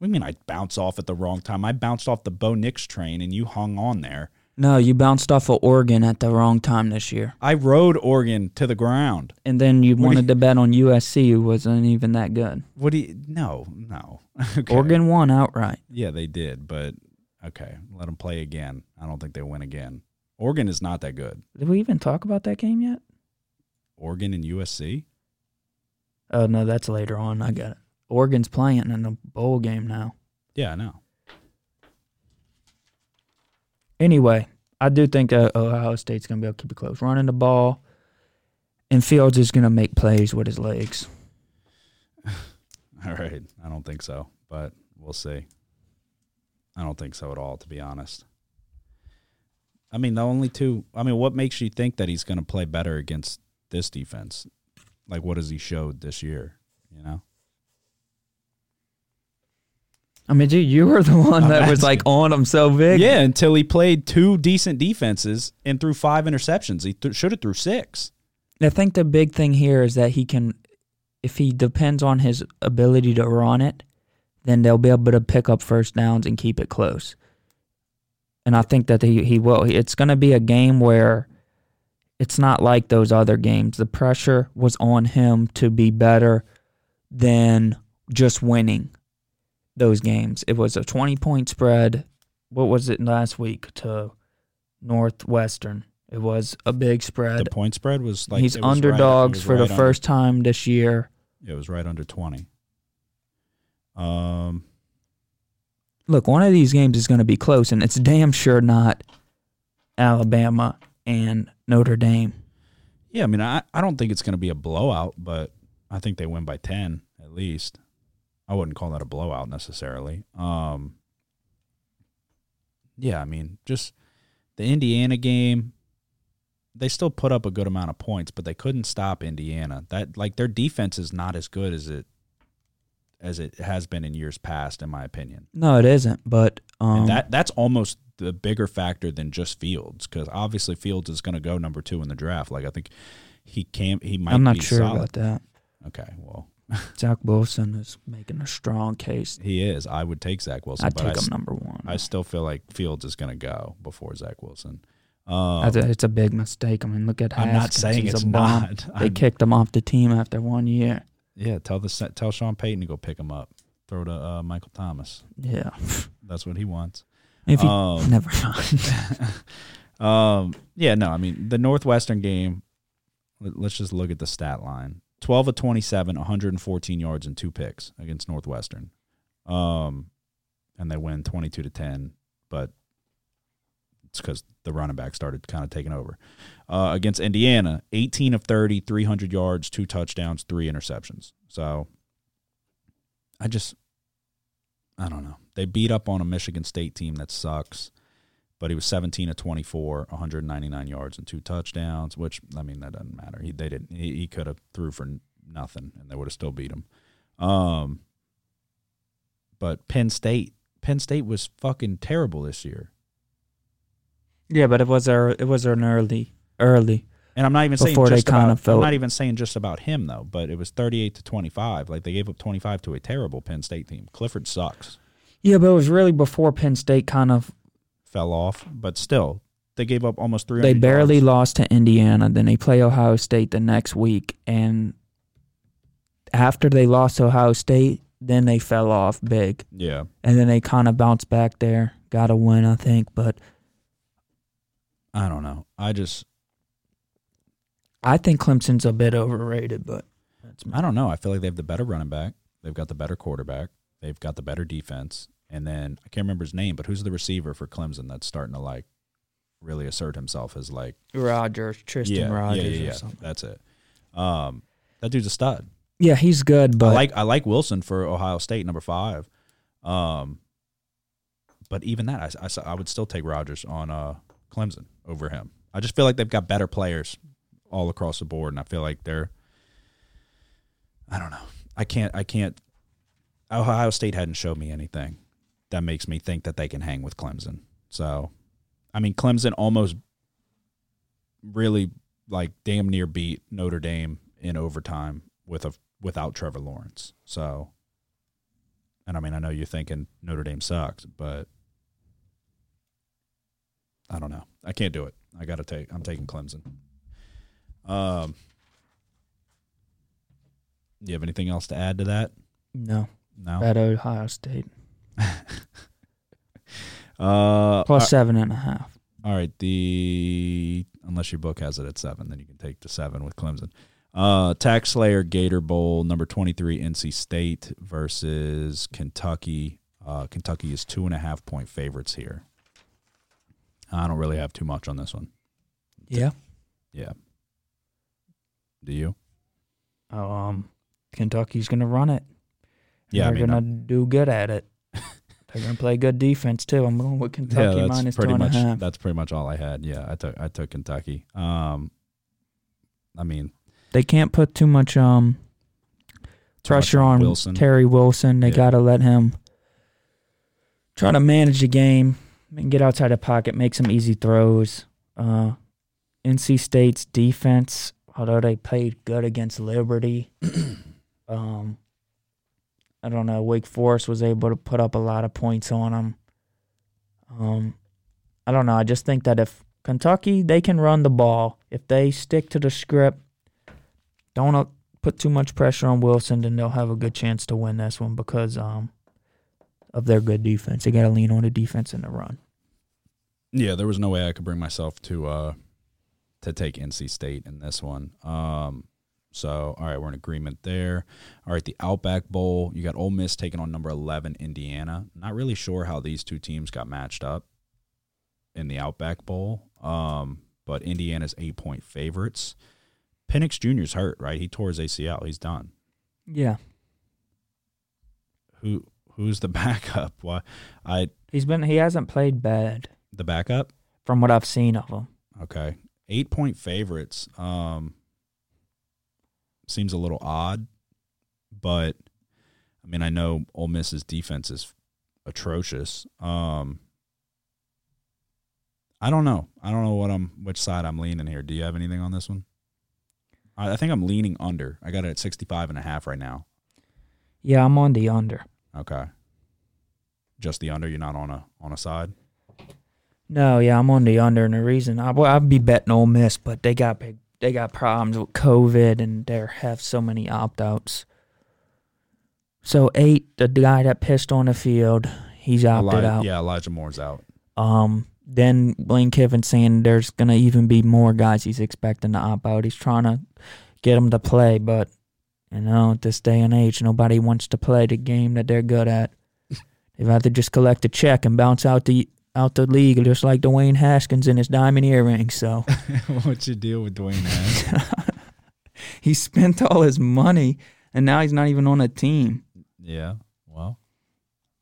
What do you mean I bounce off at the wrong time? I bounced off the Bo Nix train and you hung on there. No, you bounced off of Oregon at the wrong time this year, I rode Oregon to the ground. and then you What wanted you- to bet on USC, who wasn't even that good. What do you? No, no. Okay. Oregon won outright. Yeah, they did, but okay, let them play again. I don't think they win again. Oregon is not that good. Did we even talk about that game yet? Oregon and USC. Oh no, that's later on. I got it. Oregon's playing in a bowl game now. Yeah, I know. Anyway, I do think uh, Ohio State's gonna be able to keep it close, running the ball, and Fields is gonna make plays with his legs. All right, I don't think so, but we'll see. I don't think so at all, to be honest. I mean, the only two. I mean, what makes you think that he's going to play better against this defense? Like, what has he showed this year? You know, I mean, dude, you were the one that was like on him so big. yeah. Until he played two decent defenses and threw five interceptions, he th- should have threw six. I think the big thing here is that he can, if he depends on his ability to run it, then they'll be able to pick up first downs and keep it close. And I think that he, he will. It's going to be a game where it's not like those other games. The pressure was on him to be better than just winning those games. It was a 20 point spread. What was it last week to Northwestern? It was a big spread. The point spread was like He's it was right- it underdogs was for the right under- first time this year. it was right under twenty. Um, Look, one of these games is going to be close, and it's damn sure not Alabama and Notre Dame. Yeah, I mean, I, I don't think it's going to be a blowout, but I think they win by 10 at least. I wouldn't call that a blowout necessarily. Um, yeah, I mean, just the Indiana game, they still put up a good amount of points, but they couldn't stop Indiana. That like their defense is not as good as it as it has been in years past, in my opinion. No, it isn't. But um, that that's almost the bigger factor than just Fields because obviously Fields is going to go number two in the draft. Like I think he can he might. I'm not sure solid. about that. Okay, well Zach Wilson is making a strong case. he is. I would take Zach Wilson, I'd but take I, him number one. I still feel like Fields is going to go before Zach Wilson. Um, a- it's a big mistake. I mean, look at I'm not saying He's it's not. They I'm- kicked him off the team after one year. yeah, tell the tell Sean Payton to go pick him up. Throw to uh, Michael Thomas. Yeah. That's what he wants. If you Um, never mind. um, yeah, no, I mean the Northwestern game. Let's just look at the stat line: twelve of twenty-seven, 114 yards and two picks against Northwestern. Um, and they win twenty-two to ten, but it's because the running back started kind of taking over. Uh, against Indiana, 18 of 30, 300 yards, two touchdowns, three interceptions. So I just, I don't know. They beat up on a Michigan State team that sucks, but he was 17 to 24, 199 yards and two touchdowns. Which I mean, that doesn't matter. He they didn't. He, he could have threw for nothing, and they would have still beat him. Um, but Penn State, Penn State was fucking terrible this year. Yeah, but it was a it was an early early. And I'm not even saying just about. I'm not even saying just about him though. But it was 38 to 25. Like they gave up 25 to a terrible Penn State team. Clifford sucks. Yeah, but it was really before Penn State kind of Fell off, but still, they gave up almost 300. they barely yards. lost to Indiana. Then they play Ohio State the next week, and after they lost to Ohio State, then they fell off big, Yeah, and then they kind of bounced back there. Got a win, I think, but I don't know. I just I think Clemson's a bit overrated. But I don't know. I feel like they have the better running back. They've got the better quarterback. They've got the better defense. And then I can't remember his name, but who's the receiver for Clemson that's starting to like really assert himself as like Rodgers, Tristan yeah, Rodgers, yeah, yeah, yeah. or something. That's it. Um, that dude's a stud. Yeah, he's good, but I like I like Wilson for Ohio State, number five. Um, but even that, I, I, I would still take Rodgers on uh, Clemson over him. I just feel like they've got better players all across the board, and I feel like they're. I don't know. I can't. I can't. Ohio State hadn't showed me anything that makes me think that they can hang with Clemson. So, I mean, Clemson almost really like damn near beat Notre Dame in overtime with a without Trevor Lawrence. So, and I mean, I know you're thinking Notre Dame sucks, but I don't know. I can't do it. I got to take. I'm taking Clemson. Um, do you have anything else to add to that? no, No. at Ohio State Uh, uh, seven and a half. all right. The unless your book has it at seven, then you can take the seven with Clemson. Uh, TaxSlayer Gator Bowl number twenty three NC State versus Kentucky. Uh, Kentucky is two and a half point favorites here. I don't really have too much on this one. Yeah. Yeah. Do you? Oh, um, Kentucky's gonna run it. Yeah, I they're mean, gonna do good at it. They're gonna play good defense too. I'm going with Kentucky yeah, that's minus two pretty and a much half. that's pretty much all I had. Yeah, I took I took Kentucky. Um, I mean, They can't put too much um pressure on Wilson. Terry Wilson. They Yeah. gotta let him try to manage the game and get outside the pocket, make some easy throws. Uh, NC State's defense, although they played good against Liberty, um, I don't know. Wake Forest was able to put up a lot of points on them. Um, I don't know. I just think that if Kentucky they can run the ball, if they stick to the script, don't uh, put too much pressure on Wilson, then they'll have a good chance to win this one because um of their good defense. They got to lean on the defense in the run. Yeah, there was no way I could bring myself to uh to take NC State in this one. Um so all right, we're in agreement there. All right, the Outback Bowl, you got Ole Miss taking on number 11 Indiana. Not really sure how these two teams got matched up in the Outback Bowl. Um but Indiana's 8-point favorites. Penix Jr.'s hurt, right? He tore his ACL. He's done. Yeah, Who who's the backup? Why I he's been he hasn't played bad the backup? from what I've seen of him. Okay. Eight point favorites. Um seems a little odd, but I mean I know Ole Miss's defense is atrocious. Um I don't know. I don't know what I'm which side I'm leaning here. Do you have anything on this one? I I think I'm leaning under. I got it at 65 and a half right now. Yeah, I'm on the under. Okay. Just the under, you're not on a on a side? No, yeah, I'm on the under, and the reason I well, I'd be betting Ole Miss, but they got big, they got problems with COVID, and they have so many opt outs. So eight, the guy that pissed on the field, he's opted Eli- out. Yeah, Elijah Moore's out. Um, then Lane Kiffin saying there's gonna even be more guys he's expecting to opt out. He's trying to get them to play, but you know, at this day and age, nobody wants to play the game that they're good at. They'd rather just collect a check and bounce out the out the league, just like Dwayne Haskins in his diamond earrings. So What's your deal with Dwayne Haskins? he spent all his money, and now he's not even on a team. Yeah. Well,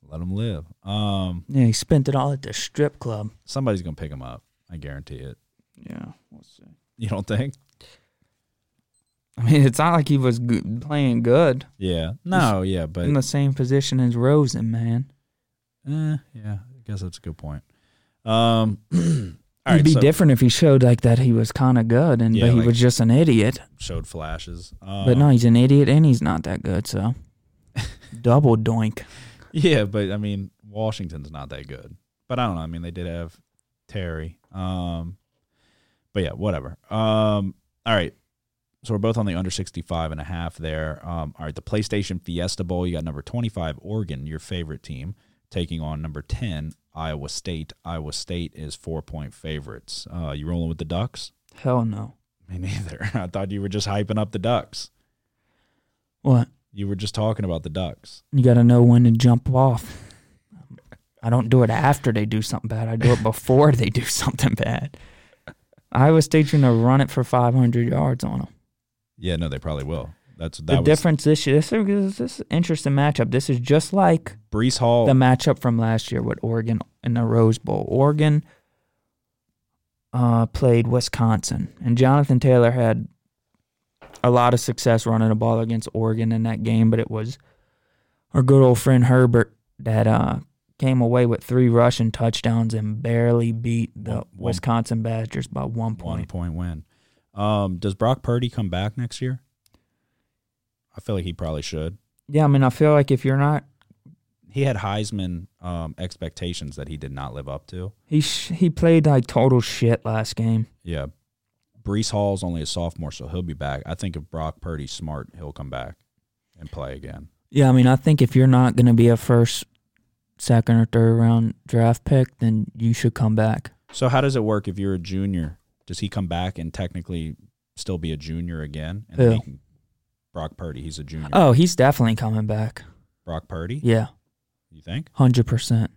Let him live. Um, Yeah, he spent it all at the strip club. somebody's gonna pick him up. I guarantee it. Yeah, we'll see. You don't think? I mean, it's not like he was good, playing good Yeah. No. Yeah. But in the same position as Rosen, man. eh, yeah. I guess that's a good point. Um. all It'd be so different if he showed like that he was kind of good, and Yeah, but he like- was just an idiot. showed flashes. Um, But no, he's an idiot, and he's not that good. So double doink. Yeah, but I mean, Washington's not that good. But I don't know. I mean, they did have Terry. Um, but yeah, whatever. Um, all right. So we're both on the under 65 and a half there. Um, all right, the PlayStation Fiesta Bowl, you got number 25 Oregon, your favorite team, taking on number 10 Iowa State. Iowa State is 4-point favorites. Uh, you rolling with the Ducks? Hell no. Me neither. I thought you were just hyping up the Ducks. What? You were just talking about the Ducks. You got to know when to jump off. I don't do it after they do something bad. I do it before they do something bad. Iowa State's going to run it for 500 yards on them. Yeah, no, they probably will. That's that The was difference this year, this is, this is an interesting matchup. This is just like Breece Hall. the matchup from last year with Oregon in the Rose Bowl. Oregon uh, played Wisconsin, and Jonathan Taylor had a lot of success running the ball against Oregon in that game, but it was our good old friend Herbert that uh, came away with three rushing touchdowns and barely beat the One- Wisconsin Badgers by one point. one point win. Um, does Brock Purdy come back next year? I feel like he probably should. Yeah, I mean, I feel like if you're not, He had Heisman um, expectations that he did not live up to. he sh- he played like total shit last game. Yeah. Breece Hall's only a sophomore, so he'll be back. I think if Brock Purdy's smart, he'll come back and play again. Yeah, I mean, I think if you're not going to be a first, second, or third round draft pick, then you should come back. So how does it work if you're a junior? Does he come back and technically still be a junior again? And then he can, Brock Purdy, he's a junior. Oh, he's definitely coming back. Brock Purdy, Yeah, you think? hundred percent.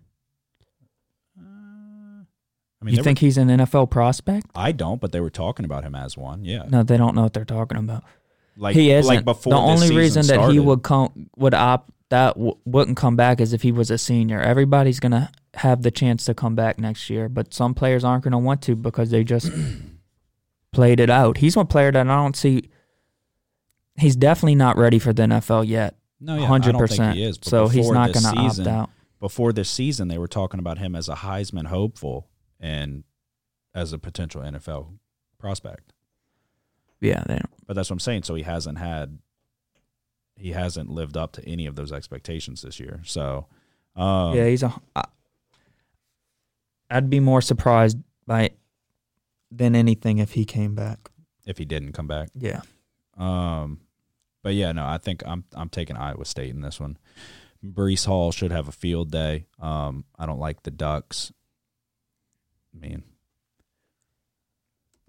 Uh, I mean, You they were- think he's an NFL prospect? I don't, but they were talking about him as one. Yeah, No, they don't know what they're talking about. like he isn't. Like before the only reason that he would come would opt that w- wouldn't come back is if he was a senior. Everybody's gonna have the chance to come back next year, but some players aren't gonna want to because they just played it out. He's one player that I don't see. He's definitely not ready for the NFL yet. No, yeah, I hundred don't think percent. he is. So he's not going to opt out. Before this season, they were talking about him as a Heisman hopeful and as a potential NFL prospect. Yeah, they don't. But that's what I'm saying. So he hasn't had, he hasn't lived up to any of those expectations this year. So, um, yeah, he's a. I, I'd be more surprised by than anything if he came back. if he didn't come back, Yeah, um, but yeah, no, I think I'm I'm taking Iowa State in this one. Breece Hall should have a field day. Um, I don't like the Ducks. I mean,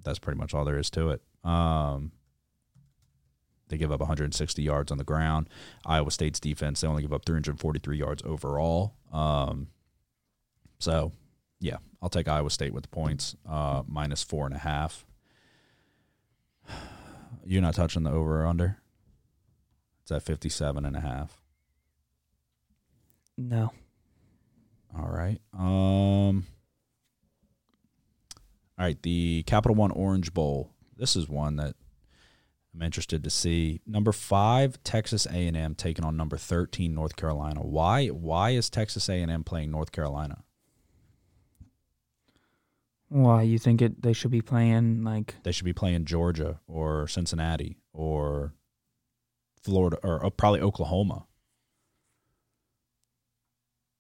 that's pretty much all there is to it. Um, they give up 160 yards on the ground. Iowa State's defense they only give up 343 yards overall. Um, so yeah, I'll take Iowa State with the points uh, minus four and a half. You're not touching the over or under. It's at 57 and a half. no. All right. Um All right, the Capital One Orange Bowl. This is one that I'm interested to see. Number 5 Texas A&M taking on number 13 North Carolina. Why why is Texas A&M playing North Carolina? Why you think it? They should be playing like They should be playing Georgia or Cincinnati or Florida or uh, probably Oklahoma.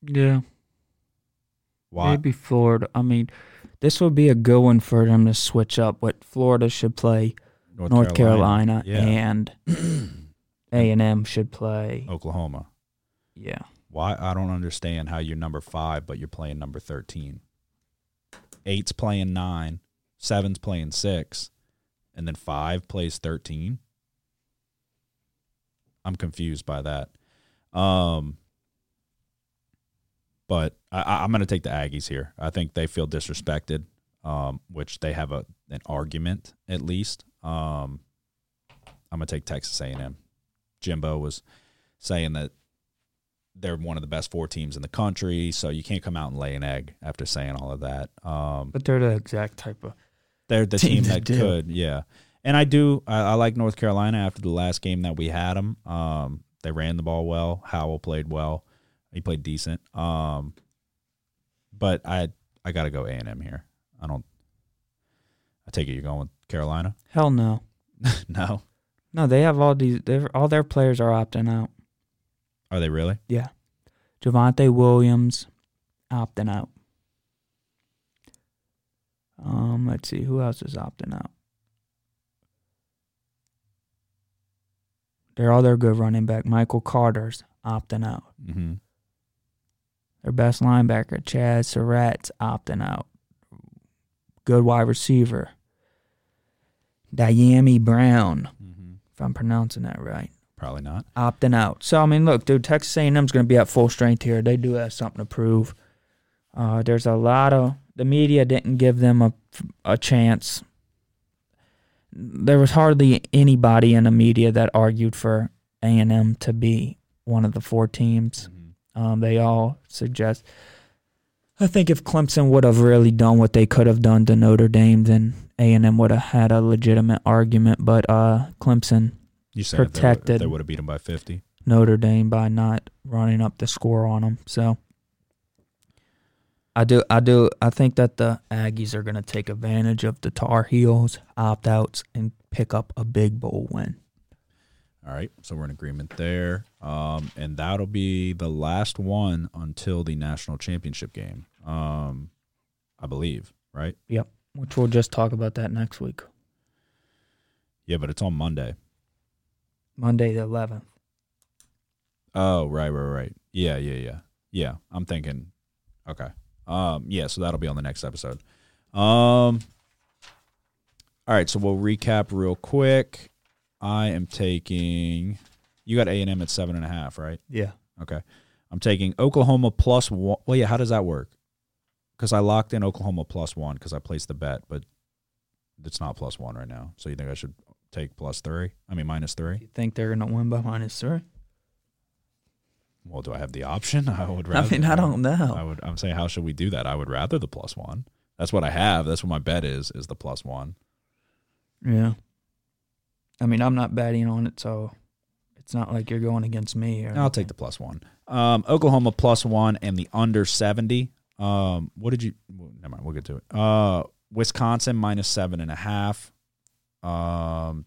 yeah, Why? maybe Florida. I mean, this would be a good one for them to switch up. What Florida should play North, Carolina, Yeah. and A and M should play. Oklahoma. Yeah, Why I don't understand how you're number five, but you're playing number thirteen. Eight's playing nine, seven's playing six, and then five plays thirteen. I'm confused by that. Um, but I, I'm going to take the Aggies here. I think they feel disrespected, um, which they have a an argument at least. Um, I'm going to take Texas A&M. Jimbo was saying that they're one of the best four teams in the country, so you can't come out and lay an egg after saying all of that. Um, But they're the exact type of. they're the Team team that could, yeah. And I do, I, I like North Carolina after the last game that we had them. Um, they ran the ball well. Howell played well. He played decent. Um, but I, I got to go A and M here. I don't. I take it you're going with Carolina. Hell no. no, No, they have all these. they're- All their players are opting out. are they really? Yeah. Javonte Williams opting out. Um, let's see who else is opting out. Their other good running back, Michael Carter's opting out. Mm-hmm. Their best linebacker, Chazz Surratt's opting out. Good wide receiver, Dyami Brown, Mm-hmm. if I'm pronouncing that right. Probably not. opting out. So I mean, look, dude, Texas A&M's going to be at full strength here. They do have something to prove. Uh, there's a lot of the media didn't give them a a chance. There was hardly anybody in the media that argued for A&M to be one of the four teams. Um, they all suggest. I think if Clemson would have really done what they could have done to Notre Dame, then A&M would have had a legitimate argument. But uh, Clemson You said they would- Protected. They would have beat them by fifty. Notre Dame by not running up the score on them. So I do I do I think that the Aggies are going to take advantage of the Tar Heels opt outs and pick up a big bowl win. All right, so we're in agreement there, um, and that'll be the last one until the national championship game, um, I believe. Right? Yep. Which we'll just talk about that next week. Yeah, but it's on Monday. Monday the 11th. Oh, right, right, right. Yeah, yeah, yeah, yeah. I'm thinking. Okay. Um, yeah. So that'll be on the next episode. Um. All right, so we'll recap real quick. I am taking. You got A and M at seven and a half, right? Yeah. Okay. I'm taking Oklahoma plus one. Well, yeah, how does that work? Because I locked in Oklahoma plus one because I placed the bet, but it's not plus one right now. So you think I should take plus three? I mean, minus three? You think they're to win by minus three? Well, do I have the option? I would rather. I mean, I don't know. I would. I'm saying, how should we do that? I would rather the plus one. That's what I have. That's what my bet is. Is the plus one. Yeah. I mean, I'm not betting on it, so it's not like you're going against me. Or I'll take the plus one. Um, Oklahoma plus one and the under seventy. Um, what did you? Never mind. We'll get to it. Uh, Wisconsin minus seven and a half. Um,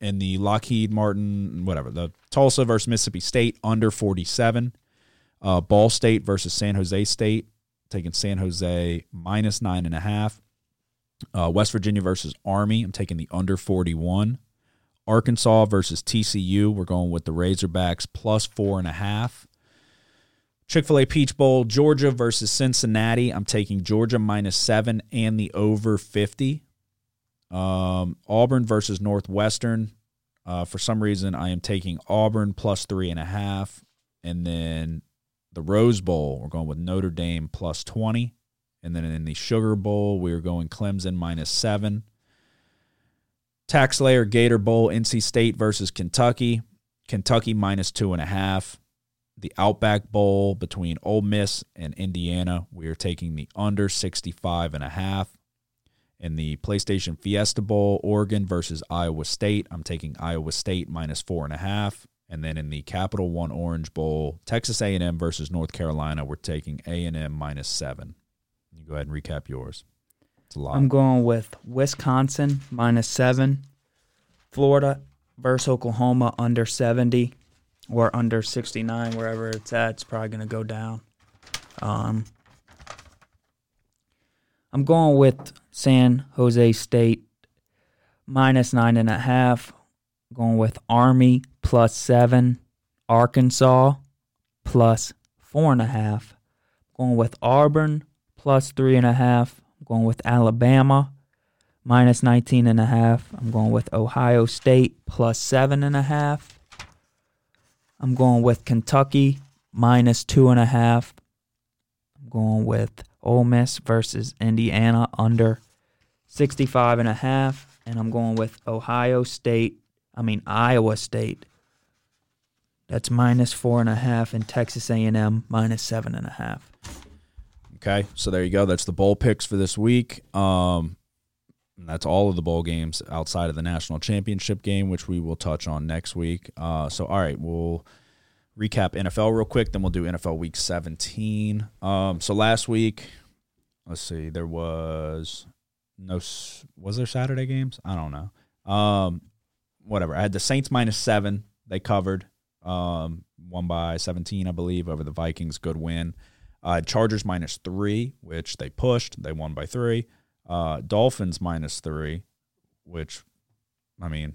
in the Lockheed Martin, whatever the Tulsa versus Mississippi State under forty seven. Uh, Ball State versus San Jose State, taking San Jose minus nine and a half. Uh, West Virginia versus Army, I'm taking the under forty one. Arkansas versus TCU. We're going with the Razorbacks plus four and a half. Chick fil A Peach Bowl, Georgia versus Cincinnati. I'm taking Georgia minus seven and the over 50. Um, Auburn versus Northwestern. Uh, for some reason, I am taking Auburn plus three and a half. And then the Rose Bowl, we're going with Notre Dame plus 20. And then in the Sugar Bowl, we're going Clemson minus seven. TaxSlayer Gator Bowl, NC State versus Kentucky. Kentucky minus two and a half. The Outback Bowl between Ole Miss and Indiana, we are taking the under 65 and a half. In the PlayStation Fiesta Bowl, Oregon versus Iowa State, I'm taking Iowa State minus four and a half. And then in the Capital One Orange Bowl, Texas A&M versus North Carolina, we're taking A&M minus seven. You go ahead and recap yours. It's a lot. I'm going with Wisconsin minus seven, Florida versus Oklahoma under 70 or under 69, wherever it's at. It's probably going to go down. Um, I'm going with San Jose State minus nine and a half. Going with Army plus seven, Arkansas plus four and a half. Going with Auburn plus three and a half. I'm going with Alabama minus 19 and a half. I'm going with Ohio State plus seven and a half. I'm going with Kentucky minus two and a half. I'm going with Ole Miss versus Indiana under 65 and a half. And I'm going with Ohio State, I mean Iowa State That's minus four and a half, and Texas A&M minus seven and a half. Okay, so there you go. That's the bowl picks for this week. Um, that's all of the bowl games outside of the national championship game, which we will touch on next week. Uh, so all right, we'll recap NFL real quick, then we'll do NFL Week 17. Um, so last week, let's see, there was no was there Saturday games? I don't know. Um, whatever. I had the Saints minus seven. They covered. Um, by 17, I believe, over the Vikings. Good win. Uh, Chargers minus three, which they pushed. They won by three. Uh, Dolphins minus three, which, I mean,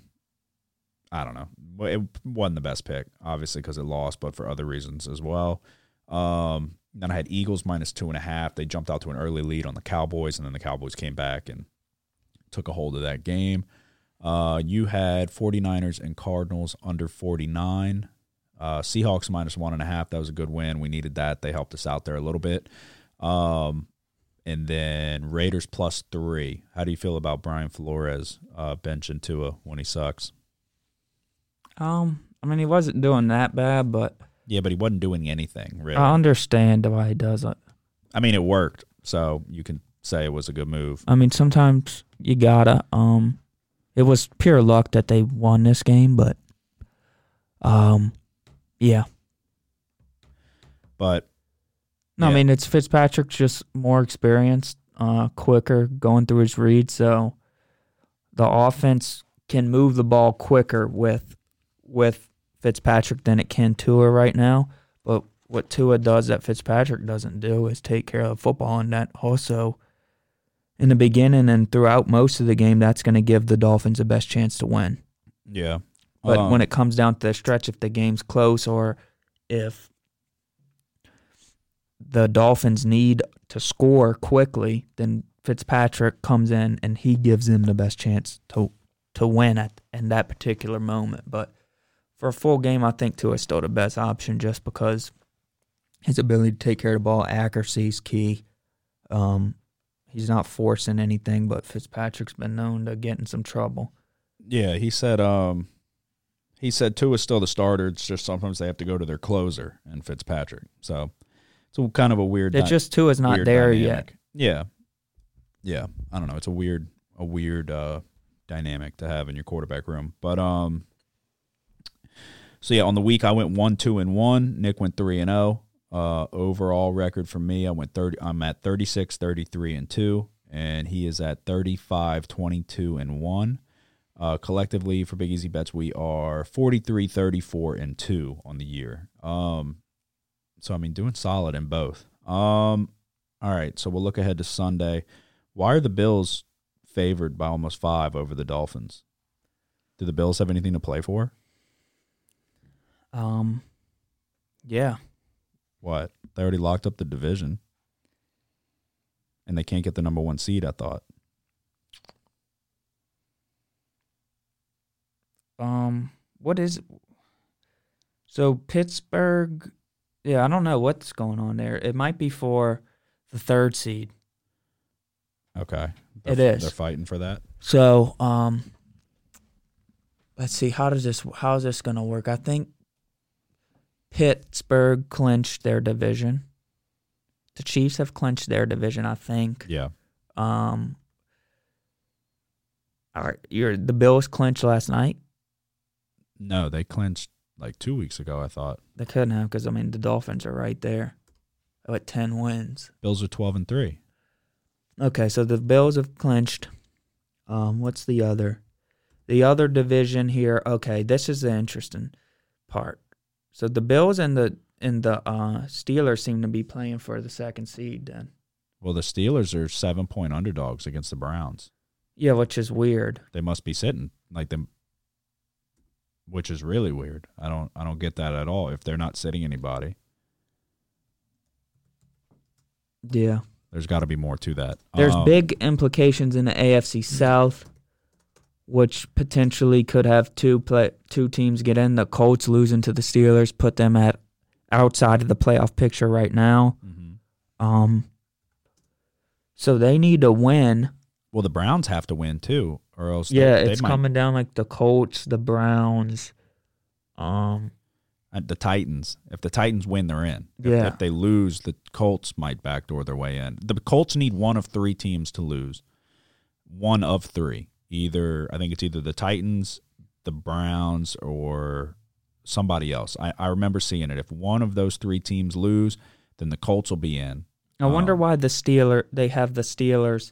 I don't know. It wasn't the best pick, obviously, because it lost, but for other reasons as well. Um, then I had Eagles minus two and a half. They jumped out to an early lead on the Cowboys, and then the Cowboys came back and took a hold of that game. Uh, you had 49ers and Cardinals under 49. Uh, Seahawks minus one and a half. That was a good win. We needed that. They helped us out there a little bit. Um, and then Raiders plus three. How do you feel about Brian Flores uh, benching Tua when he sucks? Um, I mean, he wasn't doing that bad, but Yeah, but he wasn't doing anything really. I understand why he does it. I mean, it worked, so you can say it was a good move. I mean, sometimes you gotta. Um, it was pure luck that they won this game, but um, yeah. But No, Yeah. I mean it's Fitzpatrick's just more experienced, uh, quicker going through his reads, so the offense can move the ball quicker with with Fitzpatrick than it can Tua right now. But what Tua does that Fitzpatrick doesn't do is take care of the football, and that also in the beginning and throughout most of the game, that's going to give the Dolphins the best chance to win. yeah, But Um, when it comes down to the stretch, if the game's close or if the Dolphins need to score quickly, then Fitzpatrick comes in and he gives them the best chance to to win at in that particular moment. But for a full game, I think Tua is still the best option just because his ability to take care of the ball, accuracy is key. Um, he's not forcing anything, but Fitzpatrick's been known to get in some trouble. yeah, he said. Um, he said Tua's still the starter. It's just sometimes they have to go to their closer and Fitzpatrick. So it's a, kind of a weird. It's dy- just is not there yet. Yeah, yeah. I don't know. It's a weird, a weird uh, dynamic to have in your quarterback room. But um, so yeah, on the week I went one, two, and one. Nick went three and zero. Uh, overall record for me, I went thirty. I'm at 36, 33, and two, and he is at 35, 22, and one. Uh, collectively for Big Easy Bets, we are 43, 34, and two on the year. Um, so I mean, doing solid in both. Um, all right, so we'll look ahead to Sunday. Why are the Bills favored by almost five over the Dolphins? Do the Bills have anything to play for? Um, yeah. What? They already locked up the division. And they can't get the number one seed, I thought. Um, what is so Pittsburgh? Yeah, I don't know what's going on there. It might be for the third seed. Okay. It They're- is. They're fighting for that. So, um, let's see. How does this? How is this going to work? I think Pittsburgh clinched their division. The Chiefs have clinched their division. I think. Yeah. Um. All right, you're the Bills clinched last night. No, they clinched like two weeks ago, I thought. They couldn't have because I mean the Dolphins are right there at ten wins. Bills are 12 and 3. Okay, so the Bills have clinched. Um, what's the other? The other division here. Okay, this is the interesting part. So the Bills and the and the uh, Steelers seem to be playing for the second seed. Then, Well, the Steelers are seven point underdogs against the Browns. yeah, which is weird. They must be sitting like them, which is really weird. I don't, I don't get that at all. If they're not sitting anybody, Yeah, there's got to be more to that. there's Um, big implications in the AFC South, which potentially could have two play two teams get in. The Colts losing to the Steelers put them at outside of the playoff picture right now. mhm. Um, so they need to win. Well, the Browns have to win too, or else they- Yeah, they it's might- coming down like the Colts, the Browns. Um, Uh, The Titans. If the Titans win, they're in. If, Yeah. if they lose, the Colts might backdoor their way in. The Colts need one of three teams to lose. One of three. Either I think it's either the Titans, the Browns, or somebody else. I, I remember seeing it. If one of those three teams lose, then the Colts will be in. I wonder Um, why the Steeler they have the Steelers.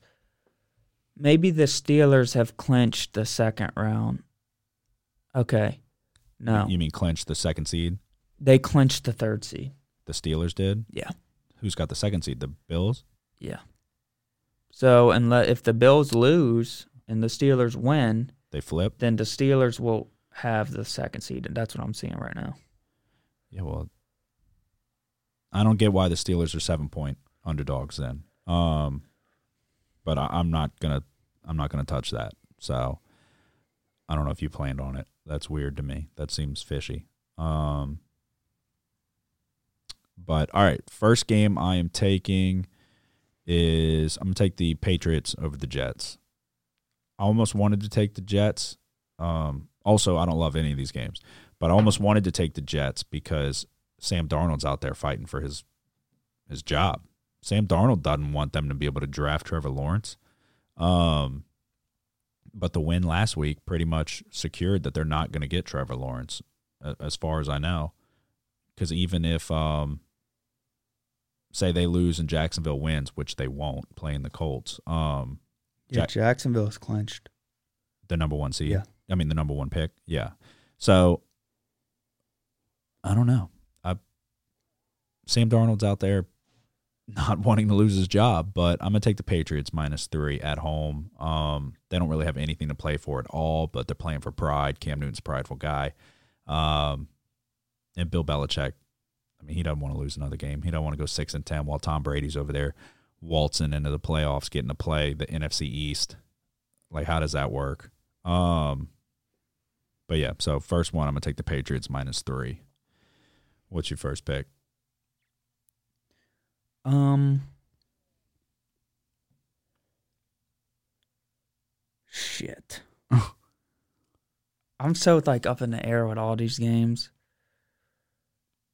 Maybe the Steelers have clinched the second round. Okay. No. You mean clinch the second seed? They clinched the third seed. The Steelers did. Yeah. Who's got the second seed? The Bills. Yeah. So unless if the Bills lose and the Steelers win, They flip. then the Steelers will have the second seed, and that's what I'm seeing right now. Yeah, well, I don't get why the Steelers are seven point underdogs then. Um, but I, I'm not gonna, I'm not gonna touch that. So I don't know if you planned on it. That's weird to me. That seems fishy. Um, but all right, first game I am taking is I'm gonna take the Patriots over the Jets. I almost wanted to take the Jets. Um, also, I don't love any of these games, but I almost wanted to take the Jets because Sam Darnold's out there fighting for his his job. Sam Darnold doesn't want them to be able to draft Trevor Lawrence. Um, but the win last week pretty much secured that they're not going to get Trevor Lawrence, as far as I know. Because even if, um, say, they lose and Jacksonville wins, which they won't, playing the Colts, um, Yeah, Jack- Jacksonville's clinched. the number one seed. Yeah. I mean the number one pick. Yeah. So I don't know. I Sam Darnold's out there not wanting to lose his job, but I'm gonna take the Patriots minus three at home. Um, they don't really have anything to play for at all, but they're playing for pride. Cam Newton's a prideful guy. Um, and Bill Belichick, I mean, he doesn't want to lose another game. He don't want to go six and ten while Tom Brady's over there waltzing into the playoffs, getting to play the NFC East. Like, how does that work? Um, but yeah, so first one, I'm gonna take the Patriots minus three. What's your first pick? Um. Shit. I'm so like up in the air with all these games.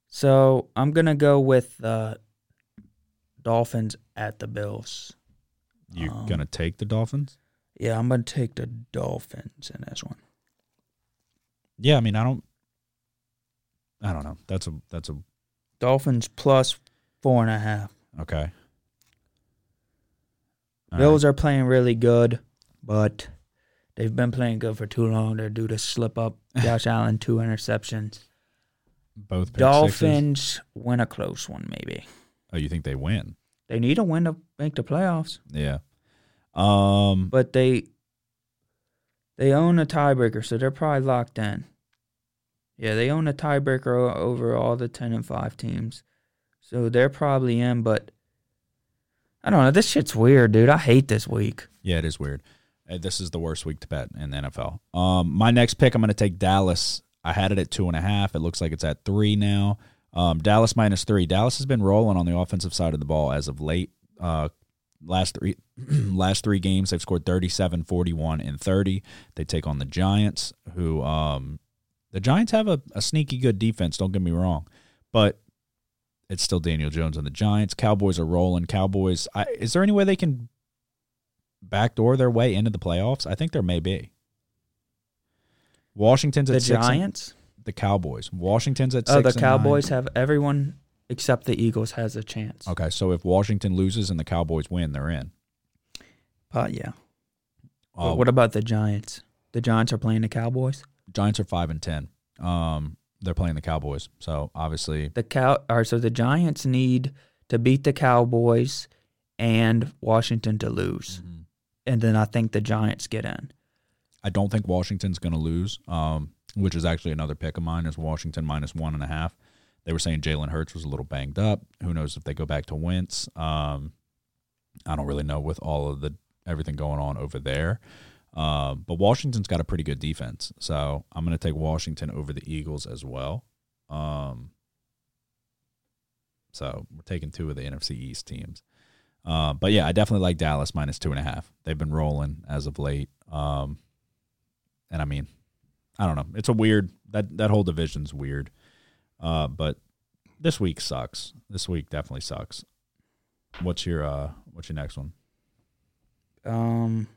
So I'm gonna go with the Dolphins at the Bills. You're Um, gonna take the Dolphins? Yeah, I'm gonna take the Dolphins in this one. Yeah, I mean, I don't. I don't know. That's a that's a Dolphins plus four and a half. okay. All Bills are playing really good, but they've been playing good for too long. They're due to slip up. Josh Allen two interceptions. both pick sixes? Dolphins win a close one, maybe. Oh, you think they win? They need a win to make the playoffs, Yeah. Um. but they they own a tiebreaker, so they're probably locked in. Yeah, they own a tiebreaker over all the ten and five teams, so they're probably in. But I don't know. This shit's weird, dude. I hate this week. Yeah, it is weird. Uh, This is the worst week to bet in the NFL. Um, my next pick, I'm going to take Dallas. I had it at two and a half. It looks like it's at three now. Um, Dallas minus three. Dallas has been rolling on the offensive side of the ball as of late. Uh, last three last three games, they've scored 37, 41, and 30. They take on the Giants, who um, the Giants have a, a sneaky good defense. Don't get me wrong, but it's still Daniel Jones and the Giants. Cowboys are rolling. Cowboys. I, is there any way they can backdoor their way into the playoffs? I think there may be. Washington's at The six and- Giants. The Cowboys. Washington's at Oh, the and nine. Cowboys have everyone except the Eagles has a chance. Okay, so if Washington loses and the Cowboys win, they're in. But yeah. Uh, what about the Giants? The Giants are playing the Cowboys. Giants are five and ten. Um, they're playing the Cowboys, so obviously, The cow. All right, so the Giants need to beat the Cowboys and Washington to lose, and then I think the Giants get in. I don't think Washington's going to lose. Um, which is actually another pick of mine is Washington minus one and a half. They were saying Jalen Hurts was a little banged up. Who knows if they go back to Wentz? Um, I don't really know with all of the everything going on over there. Uh, but Washington's got a pretty good defense, so I'm going to take Washington over the Eagles as well. Um, so we're taking two of the NFC East teams. Uh, but yeah, I definitely like Dallas minus two and a half. They've been rolling as of late. Um, and I mean, I don't know. It's a weird that that whole division's weird. Uh, but this week sucks. This week definitely sucks. What's your uh what's your next one? Um.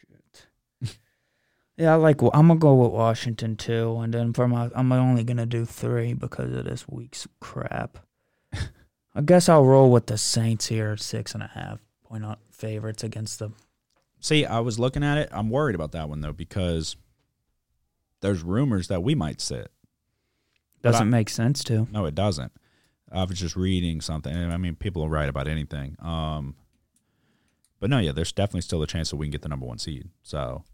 Shit. yeah, I like. I'm gonna go with Washington too, and then for my, I'm only gonna do three because of this week's crap. I guess I'll roll with the Saints here, six and a half point out favorites against the. See, I was looking at it. I'm worried about that one though because there's rumors that we might sit. Doesn't I- make sense to. No, it doesn't. I was just reading something. and I mean, people will write about anything. Um, but no, yeah, there's definitely still a chance that we can get the number one seed. So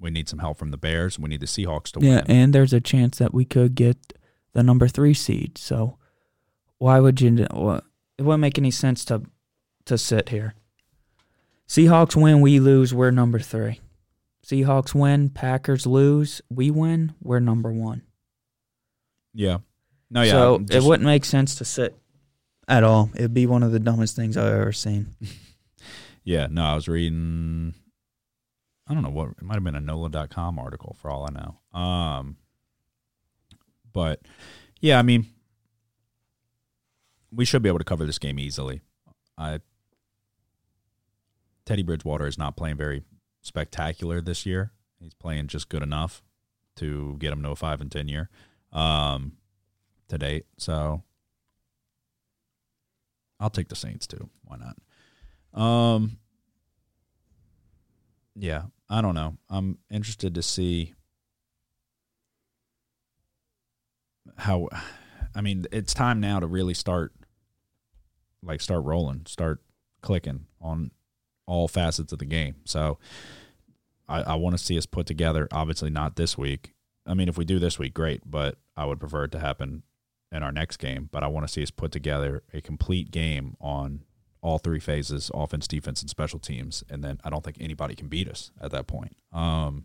we need some help from the Bears. We need the Seahawks to Yeah, win. and there's a chance that we could get the number three seed. So why would you? It wouldn't make any sense to to sit here. Seahawks win, we lose. We're number three. Seahawks win, Packers lose, we win. We're number one. yeah. No, yeah. so I'm it wouldn't make sense to sit at all. It'd be one of the dumbest things I've ever seen. Yeah, no, I was reading. I don't know what it might have been a NOLA.com article for all I know. Um, but yeah, I mean, we should be able to cover this game easily. I Teddy Bridgewater is not playing very spectacular this year. He's playing just good enough to get him to a five and ten year um, to date. So I'll take the Saints too. Why not? Um, yeah, I don't know. I'm interested to see how. I mean, it's time now to really start, like, start rolling, start clicking on all facets of the game. So, I, I want to see us put together. Obviously, not this week. I mean, if we do this week, great. But I would prefer it to happen in our next game. But I want to see us put together a complete game on all three phases offense defense and special teams and then i don't think anybody can beat us at that point um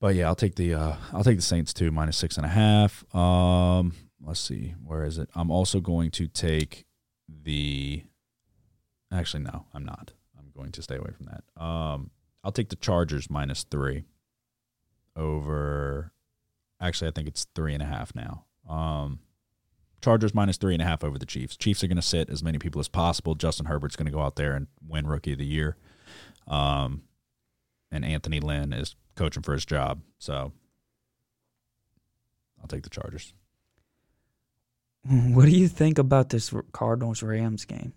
but yeah i'll take the uh i'll take the saints too minus six and a half um let's see where is it i'm also going to take the actually no i'm not i'm going to stay away from that um i'll take the chargers minus three over actually i think it's three and a half now um Chargers minus three and a half over the Chiefs. Chiefs are going to sit as many people as possible. Justin Herbert's going to go out there and win Rookie of the Year. Um, and Anthony Lynn is coaching for his job. So I'll take the Chargers. What do you think about this Cardinals Rams game?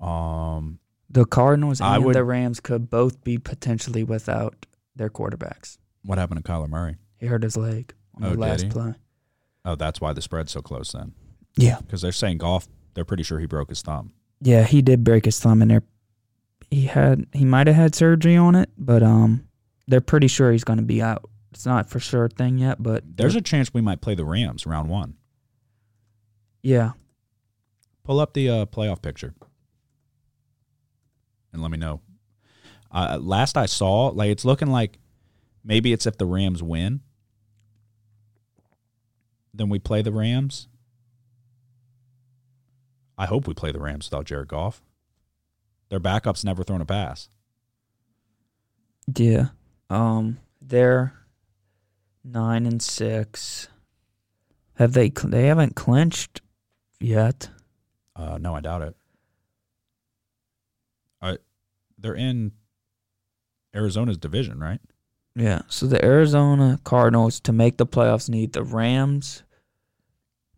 Um, The Cardinals I and would- the Rams could both be potentially without their quarterbacks. what happened to Kyler Murray? He hurt his leg on Oh, the did last he? play. Oh, that's why the spread's so close then. Yeah, Because they're saying Goff. They're pretty sure he broke his thumb. yeah, he did break his thumb, and they're he had he might have had surgery on it, but um, they're pretty sure he's going to be out. It's not for sure thing yet, but There's a chance we might play the Rams round one. yeah. Pull up the uh, playoff picture and let me know. Uh, last I saw, like it's looking like maybe it's if the Rams win, then we play the Rams. I hope we play the Rams without Jared Goff. Their backup's never thrown a pass. Yeah. Um, they're nine and six. Have they? They haven't clinched yet. Uh, no, I doubt it. They're in Arizona's division, right? Yeah. So the Arizona Cardinals to make the playoffs need the Rams,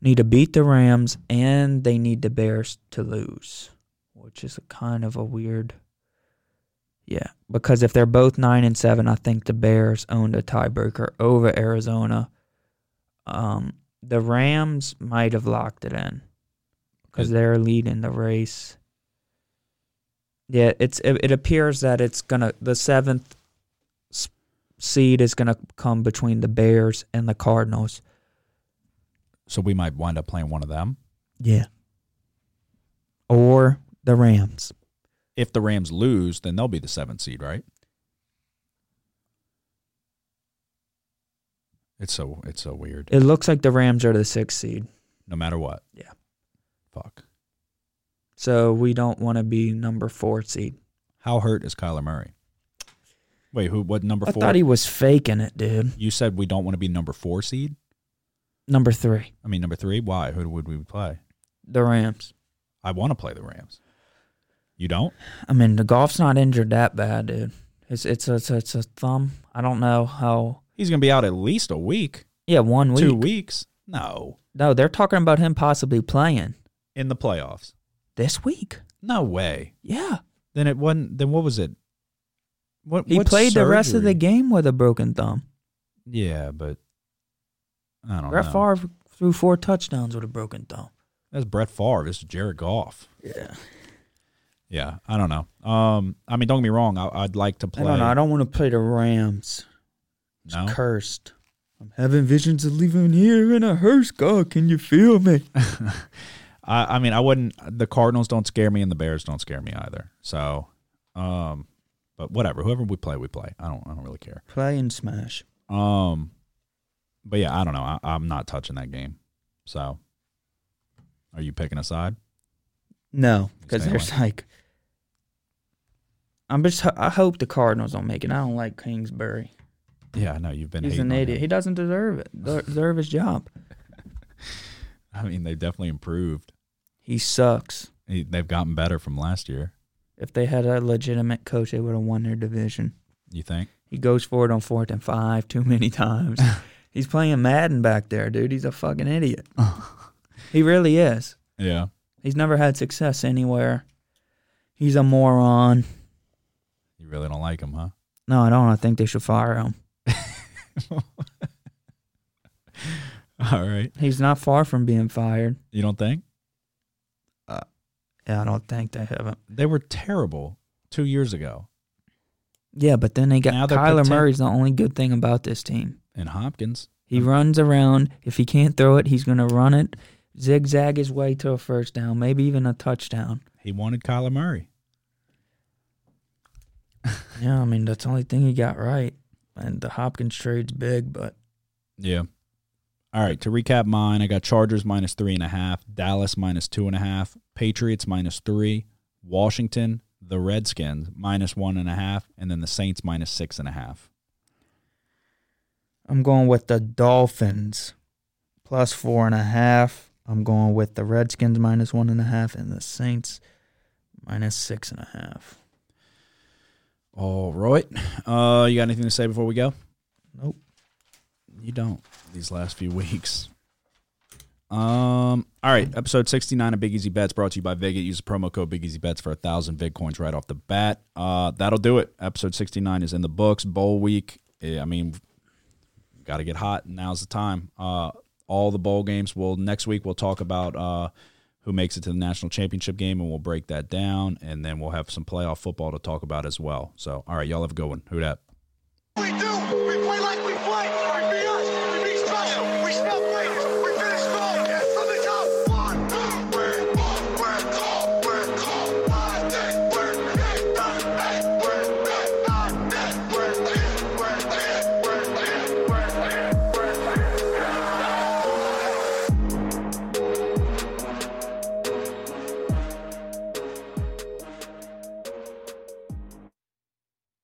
need to beat the Rams, and they need the Bears to lose, which is a kind of a weird. Yeah, because if they're both nine and seven, I think the Bears owned a tiebreaker over Arizona. Um, the Rams might have locked it in because they're leading the race. Yeah, it's it, it appears that it's gonna the seventh seed is gonna come between the Bears and the Cardinals. So we might wind up playing one of them. Yeah. Or the Rams. If the Rams lose, then they'll be the seventh seed, right? It's so it's so weird. It looks like the Rams are the sixth seed. No matter what. Yeah. Fuck. So we don't want to be number four seed. How hurt is Kyler Murray? Wait, who? What number I four? thought he was faking it, dude. you said we don't want to be number four seed. Number three, I mean, number three. Why? Who would we play? the Rams. I want to play the Rams. You don't? I mean, the Goff's not injured that bad, dude. It's it's a, it's a, it's a thumb. I don't know how. He's gonna be out at least a week, Yeah, one week. two weeks. No, No, they're talking about him possibly playing in the playoffs. This week. No way. Yeah, Then it wasn't. Then what was it? What he what played the rest of the game with a broken thumb. Yeah, but I don't know. Brett know. Favre threw four touchdowns with a broken thumb. That's Brett Favre. This is Jared Goff. Yeah, Yeah, I don't know. Um, I mean, don't get me wrong. I, I'd like to I play. don't know. I don't want to play the Rams. It's No? cursed. I'm having visions of leaving here in a hearse. God, can you feel me? I, I mean, I wouldn't. The Cardinals don't scare me, and the Bears don't scare me either. So, um, but whatever. Whoever we play, we play. I don't. I don't really care. Play and smash. Um, but yeah, I don't know. I, I'm not touching that game. So, are you picking a side? No, because there's like, I'm just. I hope the Cardinals don't make it. I don't like Kingsbury. Yeah, I know you've been. He's an idiot. him. He doesn't deserve it. Deserve his job. I mean, they've definitely improved. He sucks. He, they've gotten better from last year. If they had a legitimate coach, they would have won their division. You think? He goes for it on fourth and five too many times. He's playing Madden back there, dude. He's a fucking idiot. he really is. Yeah. He's never had success anywhere. He's a moron. You really don't like him, huh? No, I don't. I think they should fire him. All right. He's not far from being fired. You don't think? Yeah, I don't think they haven't. They were terrible two years ago. Yeah, but then they got Now Kyler poten- Murray's the only good thing about this team. And Hopkins. He runs around. If he can't throw it, he's going to run it, zigzag his way to a first down, maybe even a touchdown. He wanted Kyler Murray. Yeah, I mean, that's the only thing he got right. And the Hopkins trade's big, but Yeah. All right. To recap mine, I got Chargers minus three and a half, Dallas minus two and a half, Patriots minus three, Washington, the Redskins minus one and a half, and then the Saints minus six and a half. I'm going with the Dolphins plus four and a half. I'm going with the Redskins minus one and a half and the Saints minus six and a half. All right. Uh, you got anything to say before we go? Nope. You don't these last few weeks. Um. All right. Episode sixty nine of Big Easy Bets brought to you by Vega. Use the promo code Big Easy Bets for a thousand Bitcoins right off the bat. Uh, that'll do it. Episode sixty nine is in the books. Bowl week. I mean, got to get hot. Now's the time. Uh, all the bowl games. Well, next week we'll talk about uh who makes it to the national championship game, and we'll break that down, and then we'll have some playoff football to talk about as well. So, all right, y'all have a good one. Who dat?